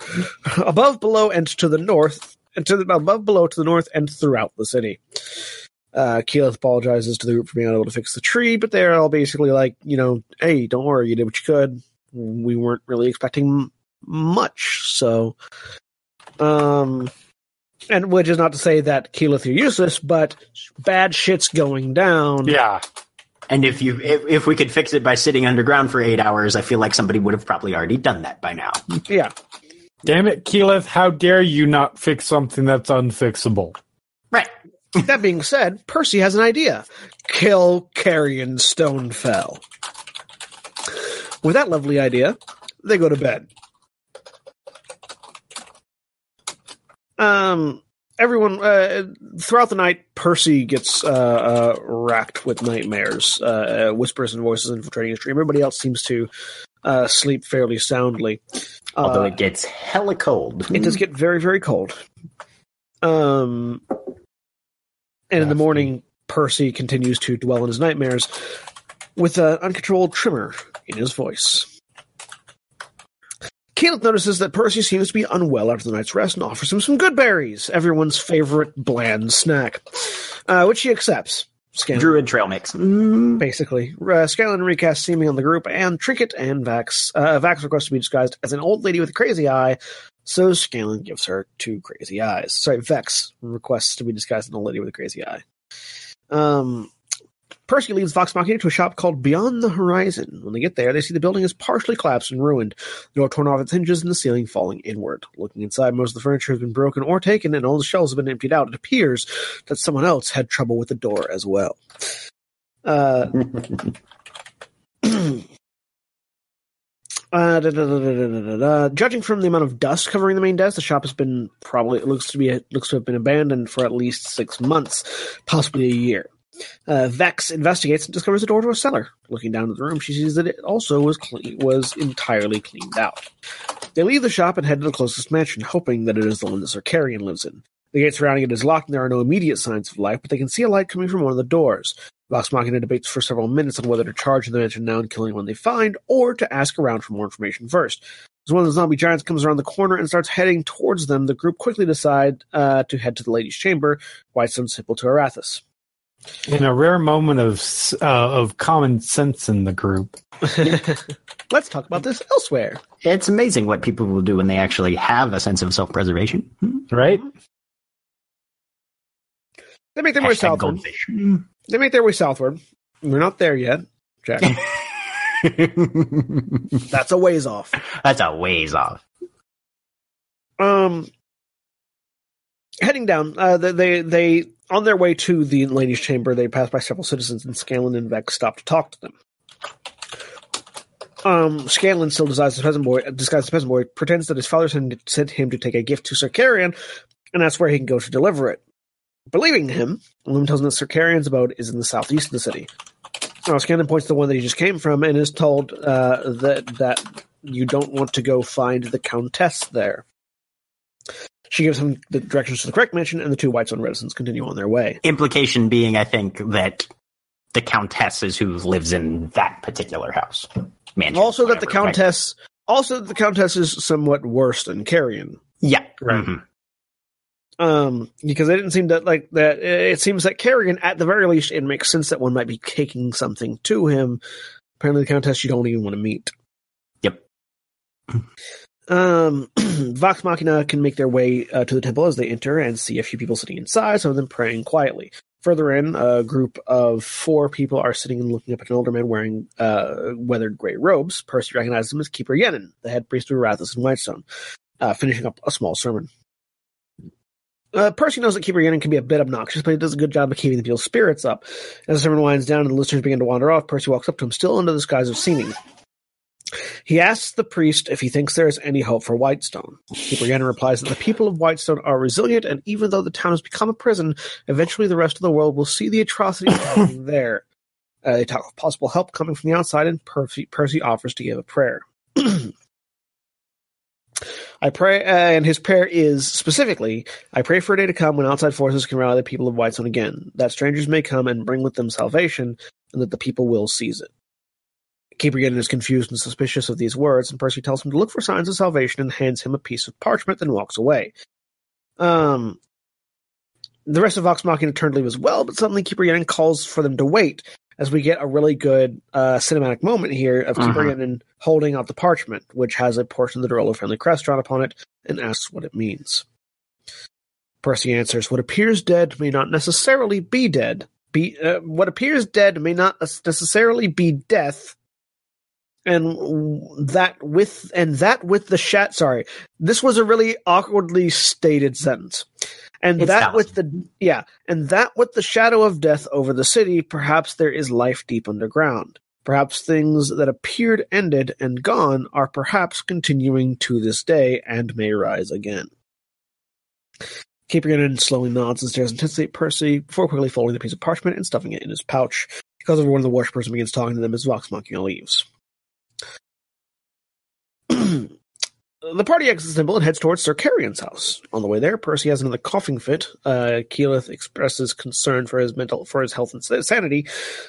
above, below, and to the north, and to the above, below, to the north, and throughout the city. Uh, Keyleth apologizes to the group for being unable to fix the tree, but they're all basically like, you know, hey, don't worry, you did what you could. We weren't really expecting much, so, um, and which is not to say that Keyleth you're useless, but bad shit's going down. Yeah. And if you if, if we could fix it by sitting underground for eight hours, I feel like somebody would have probably already done that by now. Yeah. Damn it, Keyleth, how dare you not fix something that's unfixable? Right. That being said, Percy has an idea. Kill Carrion Stonefell. With that lovely idea, they go to bed. Um, everyone uh, throughout the night, Percy gets uh, uh, racked with nightmares, uh, whispers and voices infiltrating his dream. Everybody else seems to uh, sleep fairly soundly. Although Uh, it gets hella cold. it does get very, very cold. Um, and in the morning, Percy continues to dwell in his nightmares with an uncontrolled tremor in his voice. Keyleth notices that Percy seems to be unwell after the night's rest and offers him some good berries, everyone's favorite bland snack, uh, which he accepts. Scanlan, Druid trail mix. Mm. basically. Uh, Scanlan recasts seeming on the group, and Trinket and Vax. Uh, Vax requests to be disguised as an old lady with a crazy eye, so Scanlan gives her two crazy eyes. Sorry, Vex requests to be disguised as an old lady with a crazy eye. Um, Percy leads Vox Machina to a shop called Beyond the Horizon. When they get there, they see the building is partially collapsed and ruined, the door torn off its hinges and the ceiling falling inward. Looking inside, most of the furniture has been broken or taken, and all the shelves have been emptied out. It appears that someone else had trouble with the door as well. Uh, Uh, da, da, da. Judging from the amount of dust covering the main desk, the shop has been probably it looks to be it looks to have been abandoned for at least six months, possibly a year. Uh, Vex investigates and discovers the door to a cellar. Looking down at the room, she sees that it also was clean, was entirely cleaned out. They leave the shop and head to the closest mansion, hoping that it is the one that Sir lives in. The gate surrounding it is locked, and there are no immediate signs of life, but they can see a light coming from one of the doors. Vox Machina debates for several minutes on whether to charge the mansion now and kill anyone they find, or to ask around for more information first. As one of the zombie giants comes around the corner and starts heading towards them, the group quickly decide uh, to head to the lady's chamber, Whitestone Simple to Erathis. In a rare moment of uh, of common sense in the group. Let's talk about this elsewhere. It's amazing what people will do when they actually have a sense of self-preservation. Hmm. Right? They make their way southward. goldfish. They make their way southward. We're not there yet, Jack. That's a ways off. That's a ways off. Um, heading down, uh, they, they they on their way to the ladies' chamber, they pass by several citizens, and Scanlan and Vex stop to talk to them. Um, Scanlan still disguised as peasant boy, disguised as peasant boy, pretends that his father sent, him to take a gift to Sir Carrion, and that's where he can go to deliver it. Believing him, Loom tells him that Sir Carrion's abode is in the southeast of the city. Now, Scanlan points to the one that he just came from and is told uh, that that you don't want to go find the Countess there. She gives him the directions to the correct mansion, and the two Whitestone residents continue on their way. Implication being, I think, that the countess is who lives in that particular house. Mansion, also, that the whatever, right? Countess, also the Countess is somewhat worse than Carrion. Yeah. Right. Mhm. Um, because it didn't seem that like that. It seems that Kerrigan, at the very least, it makes sense that one might be taking something to him. Apparently, the Countess you don't even want to meet. Yep. Um, Vox Machina can make their way uh, to the temple as they enter and see a few people sitting inside, some of them praying quietly. Further in, a group of four people are sitting and looking up at an older man wearing uh, weathered gray robes. Percy recognizes him as Keeper Yennen, the head priest of Erathis and Whitestone, uh, finishing up a small sermon. Uh, Percy knows that Keeper Yennen can be a bit obnoxious, but he does a good job of keeping the people's spirits up. As the sermon winds down and the listeners begin to wander off, Percy walks up to him, still under the disguise of seeming. He asks the priest if he thinks there is any hope for Whitestone. Yennen replies that the people of Whitestone are resilient, and even though the town has become a prison, eventually the rest of the world will see the atrocities happening there. Uh, they talk of possible help coming from the outside, and Percy, Percy offers to give a prayer. I pray, uh, and his prayer is specifically, I pray for a day to come when outside forces can rally the people of Whitestone again, that strangers may come and bring with them salvation, and that the people will seize it. Keeper Yennen is confused and suspicious of these words, and Percy tells him to look for signs of salvation and hands him a piece of parchment, then walks away. Um, the rest of Vox Machina turned to leave as well, but suddenly Keeper Yennen calls for them to wait, as we get a really good uh, cinematic moment here of Keeper Mhm. Yennen holding out the parchment, which has a portion of the Derolo friendly crest drawn upon it, and asks what it means. Percy answers, "What appears dead may not necessarily be dead. Be uh, what appears dead may not necessarily be death." And that with and that with the shat. Sorry, this was a really awkwardly stated sentence. And It's that valid. with the yeah, and that with the shadow of death over the city, perhaps there is life deep underground. Perhaps things that appeared ended and gone are perhaps continuing to this day and may rise again. Keeper Yennen slowly nods and stares intensely at Percy before quickly folding the piece of parchment and stuffing it in his pouch. because calls over one of the worshippers and begins talking to them as Vox Machina leaves. The party exits the temple and heads towards Sir Carrion's house. On the way there, Percy has another coughing fit. Uh, Keyleth expresses concern for his mental, for his health and sanity,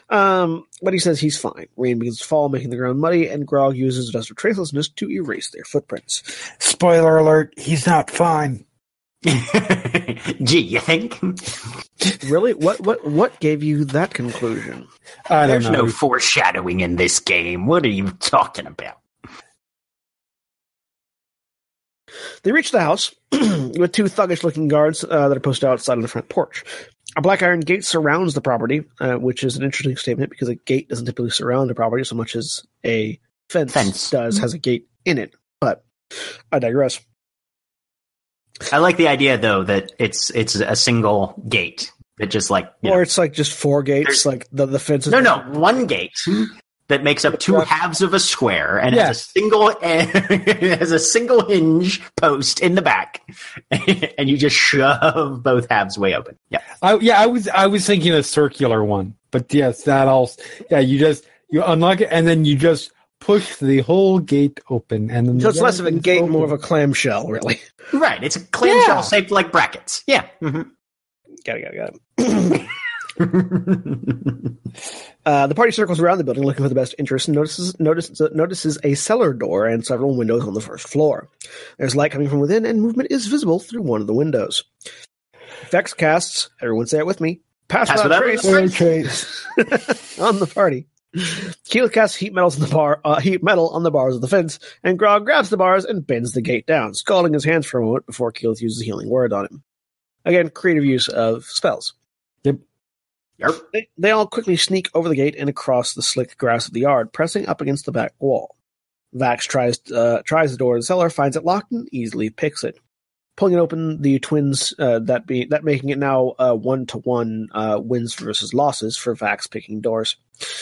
um, but he says he's fine. Rain begins to fall, making the ground muddy, and Grog uses dust of tracelessness to erase their footprints. Spoiler alert, he's not fine. Gee, you think? Really, what what what gave you that conclusion? I don't There's know. no foreshadowing in this game. What are you talking about? They reach the house with two thuggish-looking guards uh, that are posted outside on the front porch. A black iron gate surrounds the property, uh, which is an interesting statement because a gate doesn't typically surround a property so much as a fence, Fence. does has a gate in it. But I digress. I like the idea though that it's it's a single gate that just like you Or know- it's like just four gates, like the the fence. Is no no one gate that makes up two halves of a square and Yeah. has a single has a single hinge post in the back, and you just shove both halves way open. Yeah, I, yeah, I was I was thinking a circular one, but yes, that also. Yeah, you just you unlock it and then you just push the whole gate open, and then So it's less of a gate, open. more of a clamshell, really. right. It's a clamshell Yeah. shaped like brackets. Yeah. Mhm. Got it, got it, got it. Uh, the party circles around the building looking for the best interest and notices, notices, notices a cellar door and several windows on the first floor. There's light coming from within, and movement is visible through one of the windows. Vex casts, everyone say it with me, pass, Pass without without trace trace. on the party. Keyleth casts heat metals on the bar, uh, heat metal on the bars of the fence, and Grog grabs the bars and bends the gate down, scalding his hands for a moment before Keyleth uses a healing word on him. Again, creative use of spells. They, they all quickly sneak over the gate and across the slick grass of the yard, pressing up against the back wall. Vax tries uh, tries the door of the cellar, finds it locked, and easily picks it. Pulling it open, the twins uh, that be that making it now one to one wins versus losses for Vax picking doors.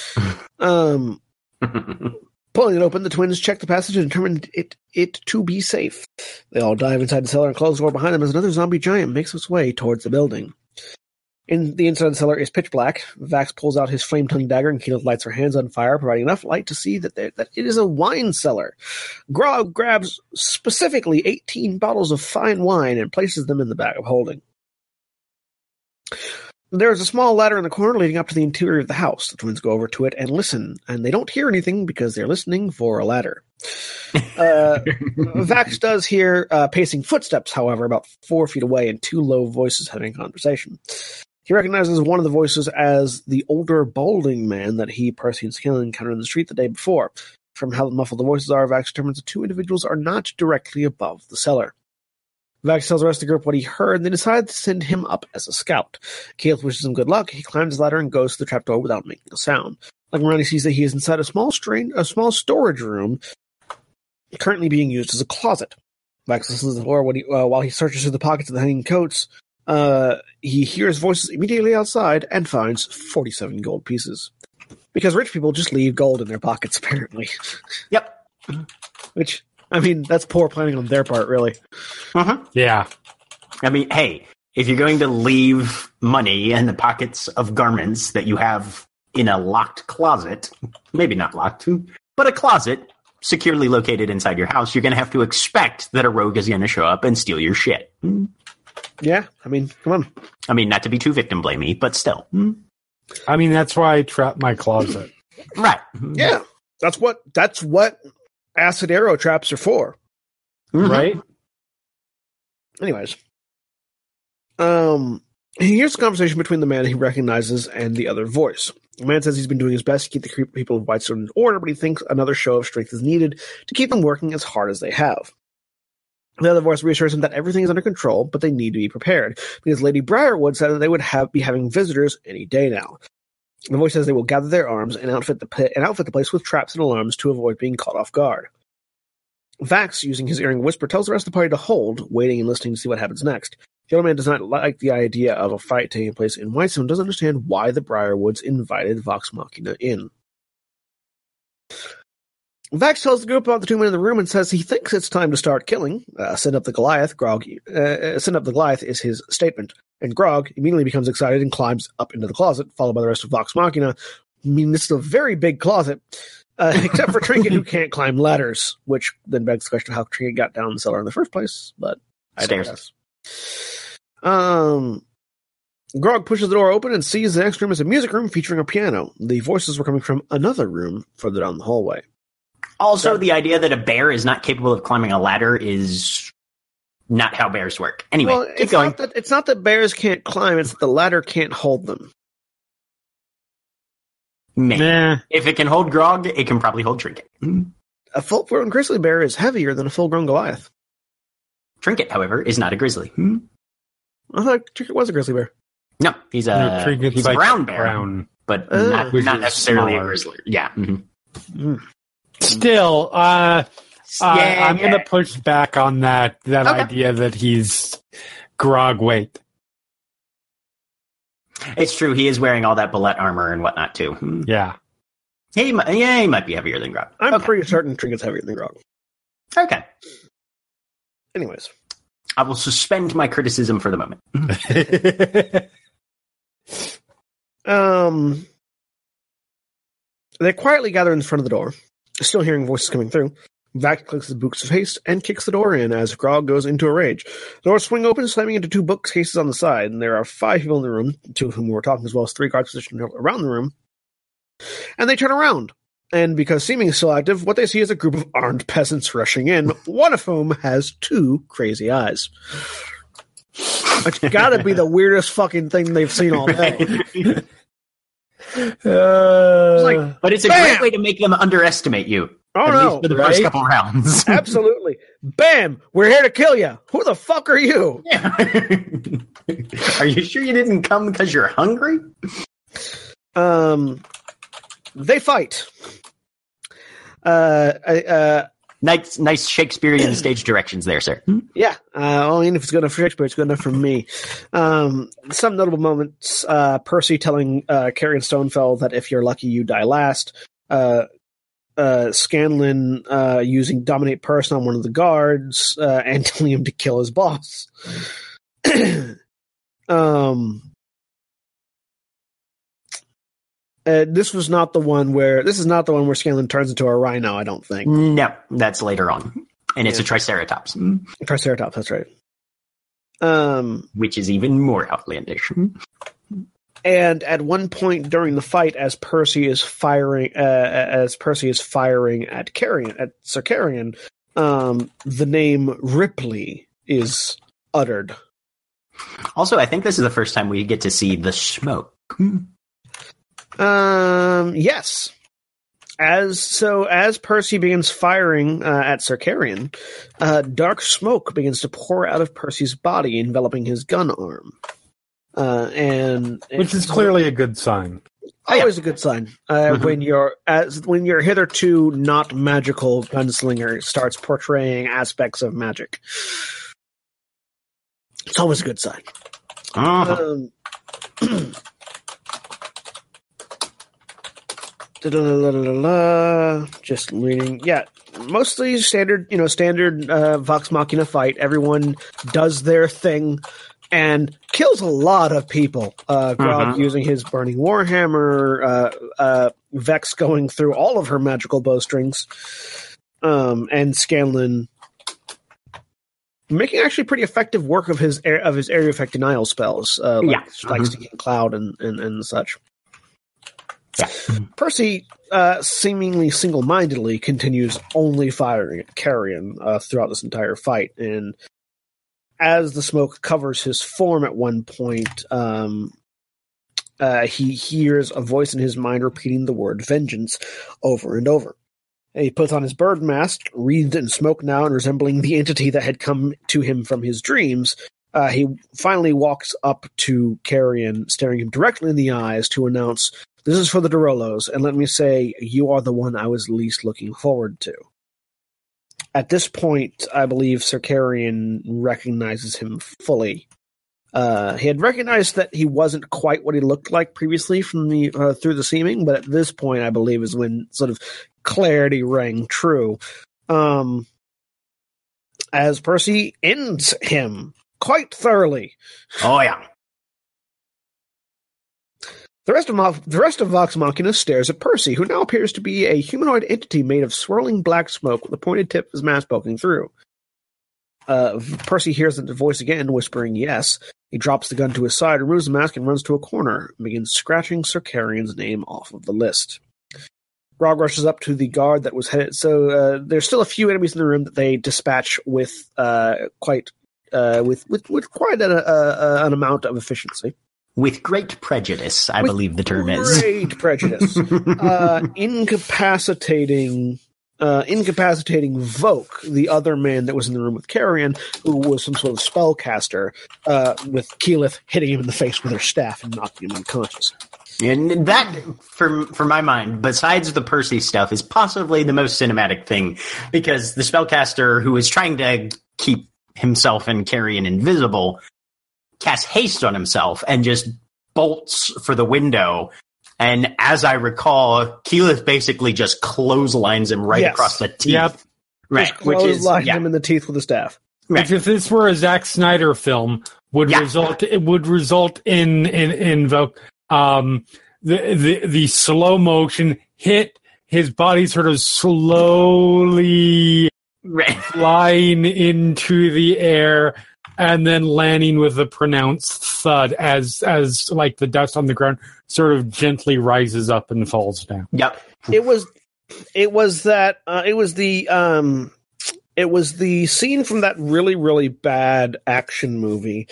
um, pulling it open, the twins check the passage and determine it it to be safe. They all dive inside the cellar and close the door behind them as another zombie giant makes its way towards the building. In the inside of the cellar is pitch black. Vax pulls out his flame tongue dagger and Keyleth lights her hands on fire, providing enough light to see that, there, that it is a wine cellar. Grog grabs specifically 18 bottles of fine wine and places them in the bag of holding. There is a small ladder in the corner leading up to the interior of the house. The twins go over to it and listen, and they don't hear anything because they're listening for a ladder. Uh, Vax does hear uh, pacing footsteps, however, about four feet away, and two low voices having a conversation. He recognizes one of the voices as the older, balding man that he, Percy, and Scanlan encountered in the street the day before. From how muffled the voices are, Vax determines the two individuals are not directly above the cellar. Vax tells the rest of the group what he heard, and they decide to send him up as a scout. Keyleth wishes him good luck. He climbs the ladder and goes to the trapdoor without making a sound. Ronnie sees that he is inside a small strain, a small storage room, currently being used as a closet. Vax listens to the when he, uh, while he searches through the pockets of the hanging coats. Uh, he hears voices immediately outside and finds forty-seven gold pieces. Because rich people just leave gold in their pockets, apparently. Yep. Which, I mean, that's poor planning on their part, really. Uh-huh. Yeah. I mean, hey, if you're going to leave money in the pockets of garments that you have in a locked closet, maybe not locked, but a closet securely located inside your house, you're going to have to expect that a rogue is going to show up and steal your shit. Yeah, I mean, come on. I mean, not to be too victim blamey, but still. I mean, that's why I trap my closet. Right. Yeah, that's what that's what acid arrow traps are for. Mhm. Right? Anyways, um, he hears a conversation between the man he recognizes and the other voice. The man says he's been doing his best to keep the people of Whitestone in order, but he thinks another show of strength is needed to keep them working as hard as they have. The other voice reassures him that everything is under control, but they need to be prepared because Lady Briarwood said that they would have be having visitors any day now. The voice says they will gather their arms and outfit the pit and outfit the place with traps and alarms to avoid being caught off guard. Vax, using his earring whisper, tells the rest of the party to hold, waiting and listening to see what happens next. The other man does not like the idea of a fight taking place in Whitestone, doesn't understand why the Briarwoods invited Vox Machina in. Vax tells the group about the two men in the room and says he thinks it's time to start killing. Uh, send up the Goliath. Grog, uh, uh, send up the Goliath is his statement. And Grog immediately becomes excited and climbs up into the closet, followed by the rest of Vox Machina. I mean, this is a very big closet, uh, except for Trinket, who can't climb ladders, which then begs the question of how Trinket got down the cellar in the first place. But I Stairs. Um, Grog pushes the door open and sees the next room is a music room featuring a piano. The voices were coming from another room further down the hallway. Also, the idea that a bear is not capable of climbing a ladder is not how bears work. Anyway, well, keep it's going. not that it's not that bears can't climb; it's that the ladder can't hold them. Maybe. Nah. If it can hold Grog, it can probably hold Trinket. Hmm. A full-grown grizzly bear is heavier than a full-grown Goliath. Trinket, however, is not a grizzly. Hmm. I thought Trinket was a grizzly bear. No, he's a No, he's like a brown bear, Brown. but Oh. not, not is necessarily a grizzly. Yeah. mhm. Still, uh, uh, Yeah, I'm yeah. going to push back on that that Okay. idea that he's grog weight. It's true. He is wearing all that bullet armor and whatnot too. Hmm. Yeah. He, yeah, he might be heavier than Grog. I'm okay. pretty certain Trinket's heavier than Grog. okay. Anyways, I will suspend my criticism for the moment. um, they quietly gather in front of the door, still hearing voices coming through. Vax clicks the boots of haste and kicks the door in as Grog goes into a rage. The doors swing open, slamming into two bookcases on the side, and there are five people in the room, two of whom were talking, as well as three guards positioned around the room. And they turn around. And because seeming is still active, what they see is a group of armed peasants rushing in, one of whom has two crazy eyes. It's gotta be the weirdest fucking thing they've seen all day. Uh, like- But it's a Bam! great way to make them underestimate you. Oh at no! for the first couple rounds. Absolutely. Bam! We're here to kill you. Who the fuck are you? Yeah. Are you sure you didn't come because you're hungry? Um, they fight. Uh, I- uh, Nice, nice Shakespearean stage directions there, sir. yeah. Uh, well, even if it's good enough for Shakespeare, it's good enough for me. Um, some notable moments: uh, Percy telling uh, Carrion Stonefell that if you're lucky, you die last. Uh, uh, Scanlan uh, using dominate person on one of the guards uh, and telling him to kill his boss. um, uh, this was not the one where this is not the one where Scanlan turns into a rhino. I don't think No, that's later on. And it's Yeah. a Triceratops, Triceratops. That's right. Um, which is even more outlandish. and at one point during the fight, as Percy is firing, uh, as Percy is firing at Carrion, at Sir Carrion, um, the name Ripley is uttered. Also, I think this is the first time we get to see the smoke. Um, yes. As so, as Percy begins firing uh, at Sir Carrion, uh, dark smoke begins to pour out of Percy's body, enveloping his gun arm. Uh, and Which is clearly a good sign. always a good sign uh, when your as when your hitherto not magical gunslinger starts portraying aspects of magic. It's always a good sign. Uh-huh. Um, Just reading. Yeah, mostly standard. You know, standard uh, Vox Machina fight. Everyone does their thing and kills a lot of people. Uh, Grog Mhm. using his burning warhammer. Uh, uh, Vex going through all of her magical bowstrings. Um, and Scanlan making actually pretty effective work of his air, of his area effect denial spells, uh, like, Yeah. like Mhm. sticking cloud and, and and such. Percy, uh, seemingly single-mindedly, continues only firing at Carrion uh, throughout this entire fight, and as the smoke covers his form at one point, um, uh, he hears a voice in his mind repeating the word "vengeance" over and over. He puts on his bird mask, wreathed in smoke now and resembling the entity that had come to him from his dreams. Uh, he finally walks up to Carrion, staring him directly in the eyes to announce, This is for the Derolos, and let me say, you are the one I was least looking forward to. At this point, I believe Sir Carrion recognizes him fully. Uh, he had recognized that he wasn't quite what he looked like previously from the uh, through the seeming, but at this point, I believe is when sort of clarity rang true. Um, as Percy ends him quite thoroughly. Oh yeah. The rest of Mo- the rest of Vox Machina stares at Percy, who now appears to be a humanoid entity made of swirling black smoke with a pointed tip of his mask poking through. Uh, Percy hears the voice again, whispering yes. He drops the gun to his side, removes the mask, and runs to a corner, and begins scratching Sir Carrion's name off of the list. Grog rushes up to the guard that was headed. So uh, there's still a few enemies in the room that they dispatch with uh, quite uh, with, with with quite a, a, a, an amount of efficiency. With great prejudice, I With believe the term is. Great prejudice. uh, incapacitating uh, incapacitating Voke, the other man that was in the room with Carrion, who was some sort of spellcaster, uh, with Keyleth hitting him in the face with her staff and knocking him unconscious. And that, for for my mind, besides the Percy stuff, is possibly the most cinematic thing because the spellcaster who is trying to keep himself and Carrion invisible casts haste on himself and just bolts for the window. And as I recall, Keyleth basically just clotheslines him right Yes. across the teeth. Yep. Right, Just which is clotheslined yeah, him in the teeth with a staff. right. Which, if this were a Zack Snyder film, would Yeah. result it would result in in in the um the the the slow motion hit his body sort of slowly right. flying into the air and then landing with a pronounced thud as as like the dust on the ground sort of gently rises up and falls down. Yep. It was, it was that, uh, it was the, um, it was the scene from that really, really bad action movie,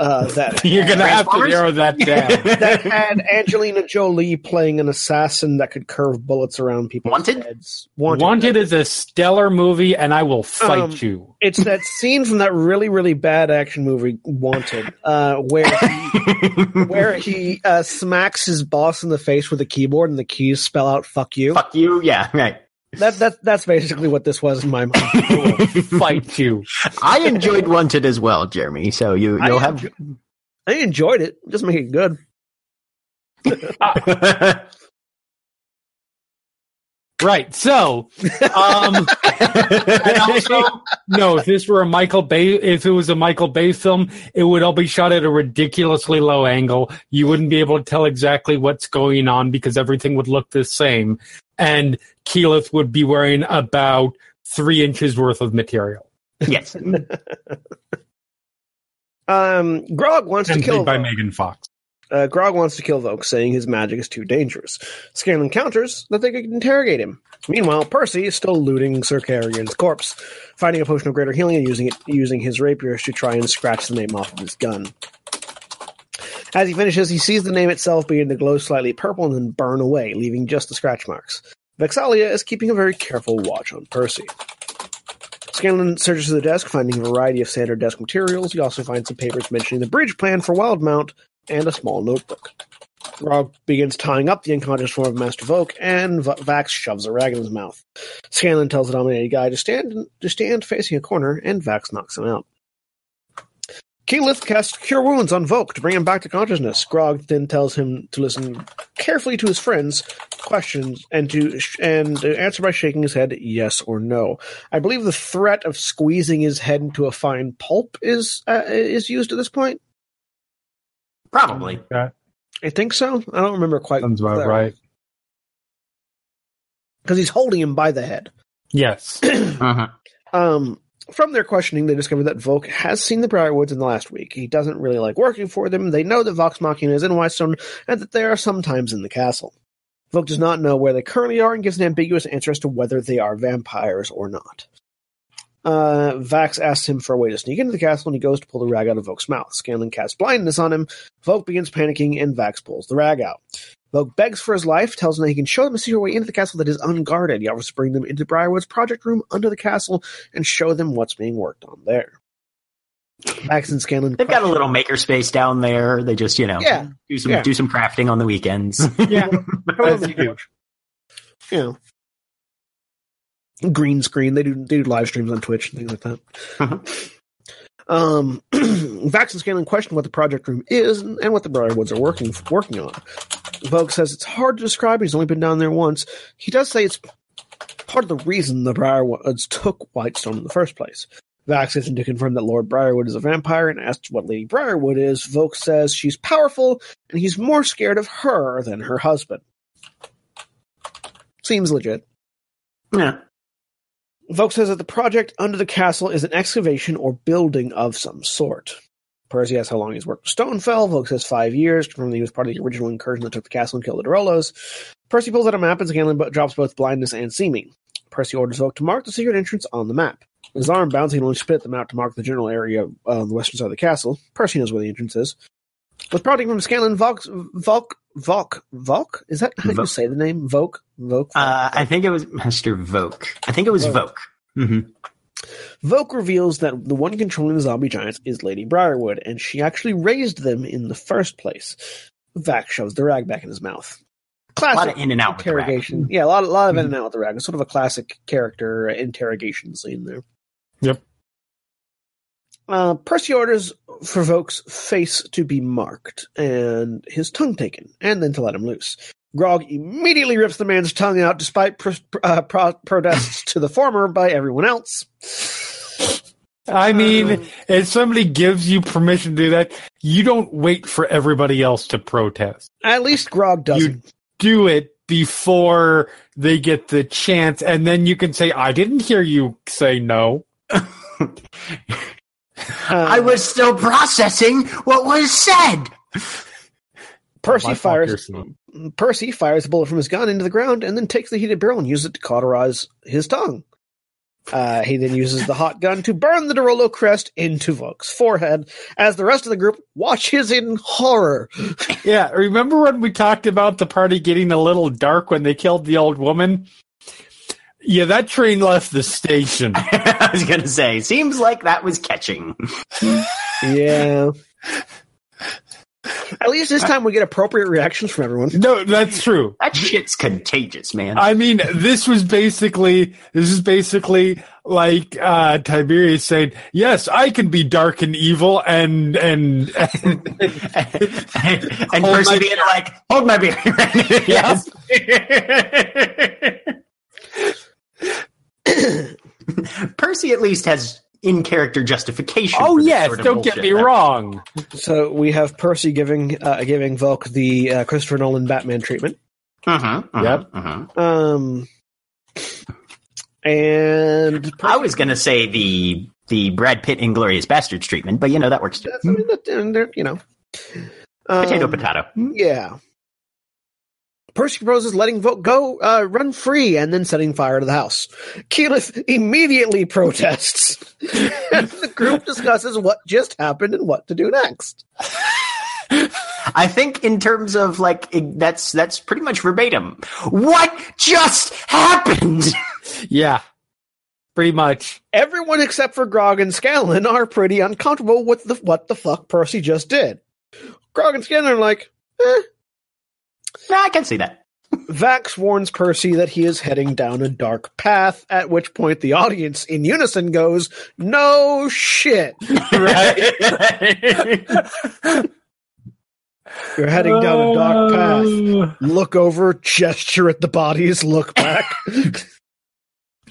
uh, that You're gonna have to narrow that down. that had Angelina Jolie playing an assassin that could curve bullets around people's Wanted? heads. Wanted. is a stellar movie, and I will fight Um, you. It's that scene from that really, really bad action movie, Wanted, uh, where he, where he uh, smacks his boss in the face with a keyboard and the keys spell out "fuck you." Fuck you. Yeah, right. That that that's basically what this was in my mind. I fight you. I enjoyed Wanted as well, Jeremy. So you you'll have. enjo- I enjoyed it. Just make it good. Right. So, um, and also, no, if this were a Michael Bay, if it was a Michael Bay film, it would all be shot at a ridiculously low angle. You wouldn't be able to tell exactly what's going on because everything would look the same. And Keyleth would be wearing about three inches worth of material. yes. Um, Grog wants And to kill by Megan Fox. Uh, Grog wants to kill Voke, saying his magic is too dangerous. Scanlan counters that they could interrogate him. Meanwhile, Percy is still looting Sir Carrigan's corpse, finding a potion of greater healing and using it using his rapier to try and scratch the name off of his gun. As he finishes, he sees the name itself begin to glow slightly purple and then burn away, leaving just the scratch marks. Vex'ahlia is keeping a very careful watch on Percy. Scanlan searches the desk, finding a variety of standard desk materials. He also finds some papers mentioning the bridge plan for Wildemount and a small notebook. Grog begins tying up the unconscious form of Master Voke, and v- Vax shoves a rag in his mouth. Scanlan tells the dominated guy to stand to stand facing a corner, and Vax knocks him out. Keyleth casts Cure Wounds on Voke to bring him back to consciousness. Grog then tells him to listen carefully to his friends' questions and to and to answer by shaking his head yes or no. I believe the threat of squeezing his head into a fine pulp is uh, is used at this point. Probably. That I think so. I don't remember quite. sounds about right. Because he's holding him by the head. Yes. Uh-huh. Um, from their questioning, they discover that Volk has seen the Briarwoods in the last week. He doesn't really like working for them. They know that Vox Machina is in Whitestone and that they are sometimes in the castle. Volk does not know where they currently are and gives an ambiguous answer as to whether they are vampires or not. Uh, Vax asks him for a way to sneak into the castle and he goes to pull the rag out of Volk's mouth. Scanlan casts blindness on him. Volk begins panicking and Vax pulls the rag out. Volk begs for his life, tells him that he can show them a secret way into the castle that is unguarded. He offers to bring them into Briarwood's project room under the castle and show them what's being worked on there. Vax and Scanlan. They've got a little makerspace down there. They just, you know, Yeah. do some yeah. do some crafting on the weekends. yeah. As As you you do. You know. Green screen. They do they do live streams on Twitch and things like that. um, Vax and Scanlan question what the project room is and what the Briarwoods are working working on. Volk says it's hard to describe. He's only been down there once. He does say it's part of the reason the Briarwoods took Whitestone in the first place. Vax isn't to confirm that Lord Briarwood is a vampire and asks what Lady Briarwood is. Volk says she's powerful and he's more scared of her than her husband. Seems legit. yeah. Volk says that the project under the castle is an excavation or building of some sort. Percy asks how long he's worked with Stonefell. Volk says five years, confirming he was part of the original incursion that took the castle and killed the Derolos. Percy pulls out a map and Scanlan drops both blindness and seeming. Percy orders Volk to mark the secret entrance on the map. His arm can only spit the map to mark the general area on the western side of the castle. Percy knows where the entrance is. With prodding from Scanlan, Volk, Volk, Volk, Volk? Is that how you say the name? Volk? Volk? Uh, I think it was Master Voke. I think it was Voke. Voke. hmm Volk reveals that the one controlling the zombie giants is Lady Briarwood, and she actually raised them in the first place. Vax shoves the rag back in his mouth. A lot Classic of in and out with the rag. interrogation. Yeah, a lot, a lot of in Mhm. and out with the rag. It's sort of a classic character interrogation scene there. Yep. Uh, Percy orders for Volk's face to be marked and his tongue taken, and then to let him loose. Grog immediately rips the man's tongue out, despite pr- uh, pro- protests to the former by everyone else. I mean, if somebody gives you permission to do that, you don't wait for everybody else to protest. At least Grog doesn't. You Do it before they get the chance, and then you can say, I didn't hear you say no. I was still processing what was said. Percy fires. Percy fires a bullet from his gun into the ground and then takes the heated barrel and uses it to cauterize his tongue. Uh, he then uses the hot gun to burn the Derolo crest into Volk's forehead as the rest of the group watches in horror. Yeah, remember when we talked about the party getting a little dark when they killed the old woman? Yeah, that train left the station. I was gonna say, seems like that was catching. Yeah. At least this time we get appropriate reactions from everyone. No, that's true. That shit's contagious, man. I mean, this was basically this is basically like uh Tiberius saying, "Yes, I can be dark and evil," and and, and and Hold Percy my being like, "Hold my beer." yes. Percy at least has in character justification. oh yes, sort of don't get bullshit. me wrong. So we have Percy giving uh, giving Volk the uh, Christopher Nolan Batman treatment. Uh-huh, uh-huh, Yep. uh-huh. Um, and I was gonna say the the Brad Pitt Inglourious Basterds treatment, but you know that works too. I mean, that, and they're, you know. Potato, Um, potato. Yeah. Percy proposes letting Volk go uh, run free and then setting fire to the house. Keyleth immediately protests, and the group discusses what just happened and what to do next. I think in terms of like that's that's pretty much verbatim. What just happened? Yeah, pretty much. Everyone except for Grog and Scanlan are pretty uncomfortable with the what the fuck Percy just did. Grog and Scanlan are like, eh. No, I can see that. Vax warns Percy that he is heading down a dark path, at which point the audience in unison goes, No shit. Right. You're heading down a dark path. Uh, Look over, gesture at the bodies, look back.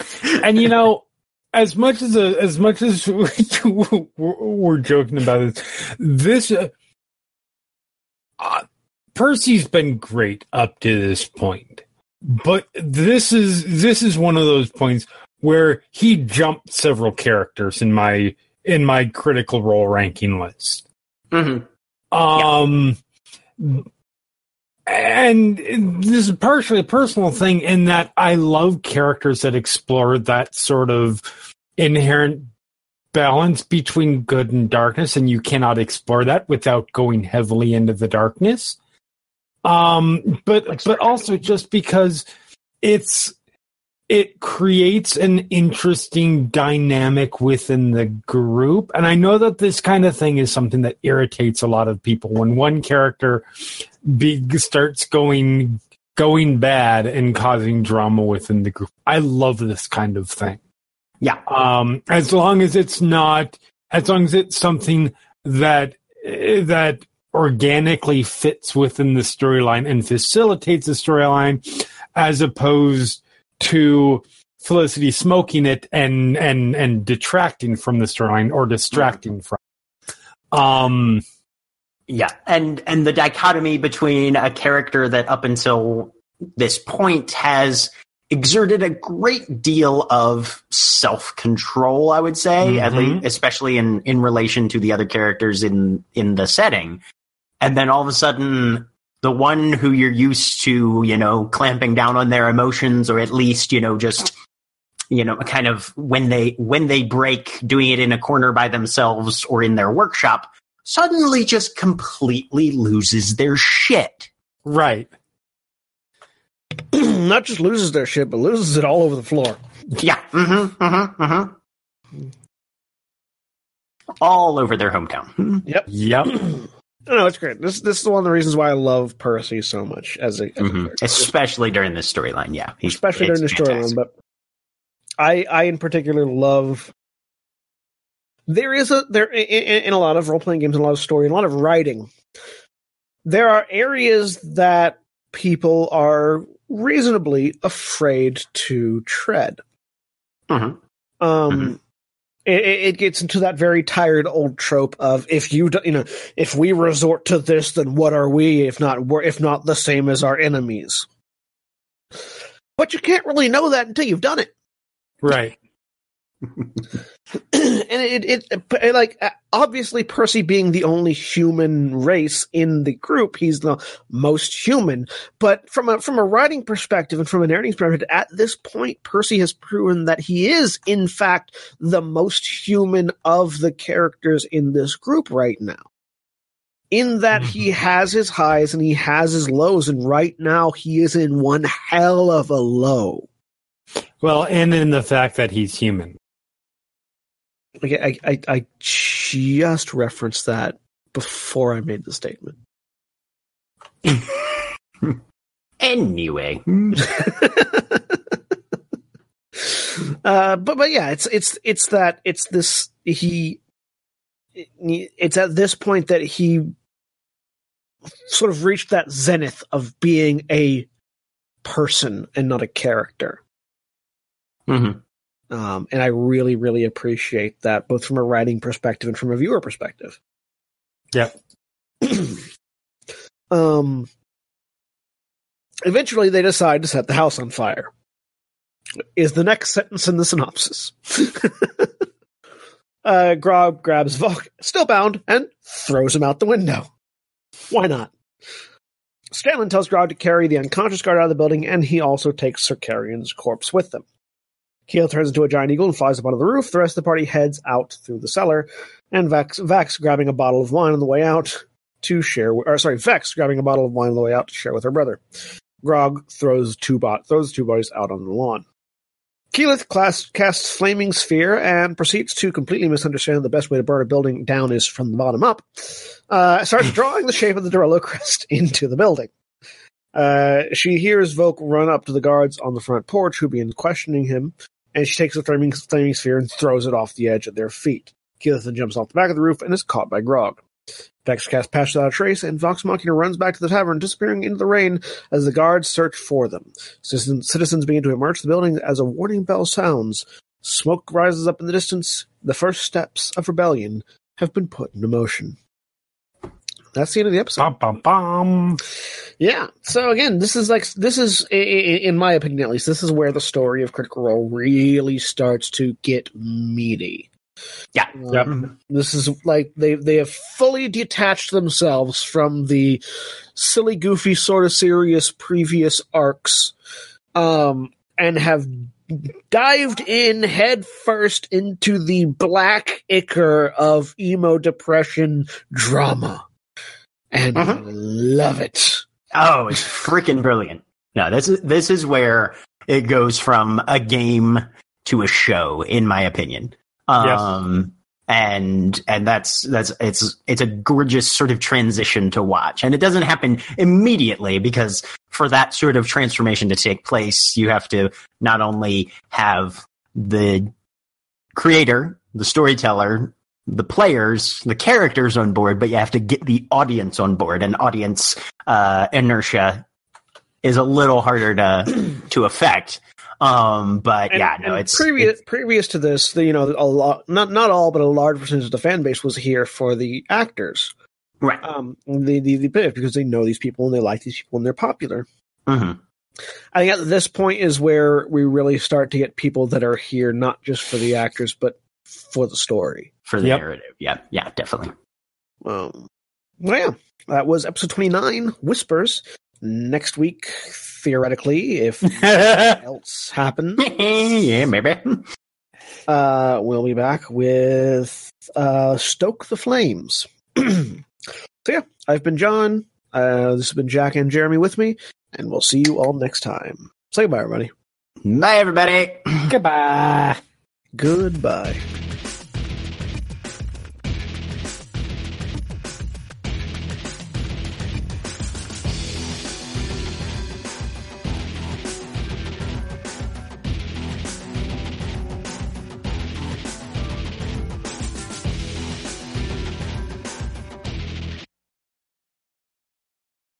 and you know, as much as a, as much as we're joking about it, this uh, uh, Percy's been great up to this point, but this is this is one of those points where he jumped several characters in my in my critical role ranking list. Mhm. Um, and this is partially a personal thing in that I love characters that explore that sort of inherent balance between good and darkness, and you cannot explore that without going heavily into the darkness. Um, but but also just because it's it creates an interesting dynamic within the group. And I know that this kind of thing is something that irritates a lot of people when one character be, starts going going bad and causing drama within the group. I love this kind of thing. Yeah. Um, as long as it's not, as long as it's something that eh, that organically fits within the storyline and facilitates the storyline, as opposed to Felicity smoking it and and and detracting from the storyline or distracting from. Um. Yeah, and and the dichotomy between a character that up until this point has exerted a great deal of self control, I would say, at Mhm. least especially in in relation to the other characters in in the setting, and then all of a sudden. The one who you're used to, you know, clamping down on their emotions, or at least, you know, just, you know, kind of when they when they break, doing it in a corner by themselves or in their workshop, suddenly just completely loses their shit. Right. Not just loses their shit, but loses it all over the floor. Yeah. Mm-hmm. Mm-hmm. Mm-hmm. All over their hometown. Yep. Yep. No, no, it's great. This this is one of the reasons why I love Percy so much as a, as a Mhm. character. Especially during this storyline. Yeah. He's- especially during the storyline. But I, I in particular love. There is a there in, in a lot of role playing games, a lot of story, and a lot of writing. There are areas that people are reasonably afraid to tread. Mhm. Um, Mhm. It, it gets into that very tired old trope of if you do, you know if we resort to this, then what are we? If not, if not the same as our enemies. But you can't really know that until you've done it. Right. and it, it, it like obviously Percy being the only human race in the group, he's the most human. But from a from a writing perspective and from an narrating perspective, at this point, Percy has proven that he is in fact the most human of the characters in this group right now. In that he mm-hmm. has his highs and he has his lows, and right now he is in one hell of a low. Well, and in the fact that he's human. Like I, I, I just referenced that before I made the statement. Anyway. uh, but but yeah, it's it's it's that it's this he. It's at this point that he sort of reached that zenith of being a person and not a character. Mhm. Um, and I really, really appreciate that, both from a writing perspective and from a viewer perspective. Yep. um, eventually, they decide to set the house on fire. Is the next sentence in the synopsis? uh, Grog grabs Volk, still bound, and throws him out the window. Why not? Scanlan tells Grog to carry the unconscious guard out of the building, and he also takes Sir Carrion's corpse with them. Keyleth turns into a giant eagle and flies up onto the roof. The rest of the party heads out through the cellar, and Vex, Vex grabbing a bottle of wine on the way out to share. Or sorry, Vex grabbing a bottle of wine on the way out to share with her brother. Grog throws two bot throws two bodies out on the lawn. Class, casts Flaming Sphere and proceeds to completely misunderstand the best way to burn a building down is from the bottom up. Uh, starts drawing the shape of the Derolo crest into the building. Uh, she hears Volk run up to the guards on the front porch who begin questioning him, and she takes the flaming, flaming sphere and throws it off the edge at their feet. Keyleth jumps off the back of the roof and is caught by Grog. Vex casts Pass without a trace, and Vox Machina runs back to the tavern, disappearing into the rain as the guards search for them. Citizens, citizens begin to emerge from the building as a warning bell sounds. Smoke rises up in the distance. The first steps of rebellion have been put into motion. That's the end of the episode. Bum, bum, bum. Yeah. So again, this is like this is in my opinion at least this is where the story of Critical Role really starts to get meaty. Yeah. Yep. Um, This is like they they have fully detached themselves from the silly, goofy, sort of serious previous arcs, um, and have dived in head first into the black ichor of emo depression drama, and I love it. Oh, it's freaking brilliant. No, this is this is where it goes from a game to a show, in my opinion. Yes. Um, and and that's that's it's it's a gorgeous sort of transition to watch, and it doesn't happen immediately because for that sort of transformation to take place, you have to not only have the creator, the storyteller, the players, the characters on board, but you have to get the audience on board, and audience uh, inertia is a little harder to to affect. Um, but And- yeah, no, it's previous it's- previous to this. The, you know, a lot not not all, but a large percentage of the fan base was here for the actors. right. Um, the the, the because they know these people and they like these people and they're popular. Mhm. I think at this point is where we really start to get people that are here not just for the actors but for the story. For the Yep. narrative. Yeah, yeah, definitely. Um, well, yeah, that was episode twenty nine, Whispers. Next week, theoretically, if nothing else happens, yeah, maybe. uh, we'll be back with uh, Stoke the Flames. so yeah, I've been John. Uh, this has been Jack and Jeremy with me, and we'll see you all next time. Say goodbye, everybody. Bye, everybody. Goodbye. Goodbye.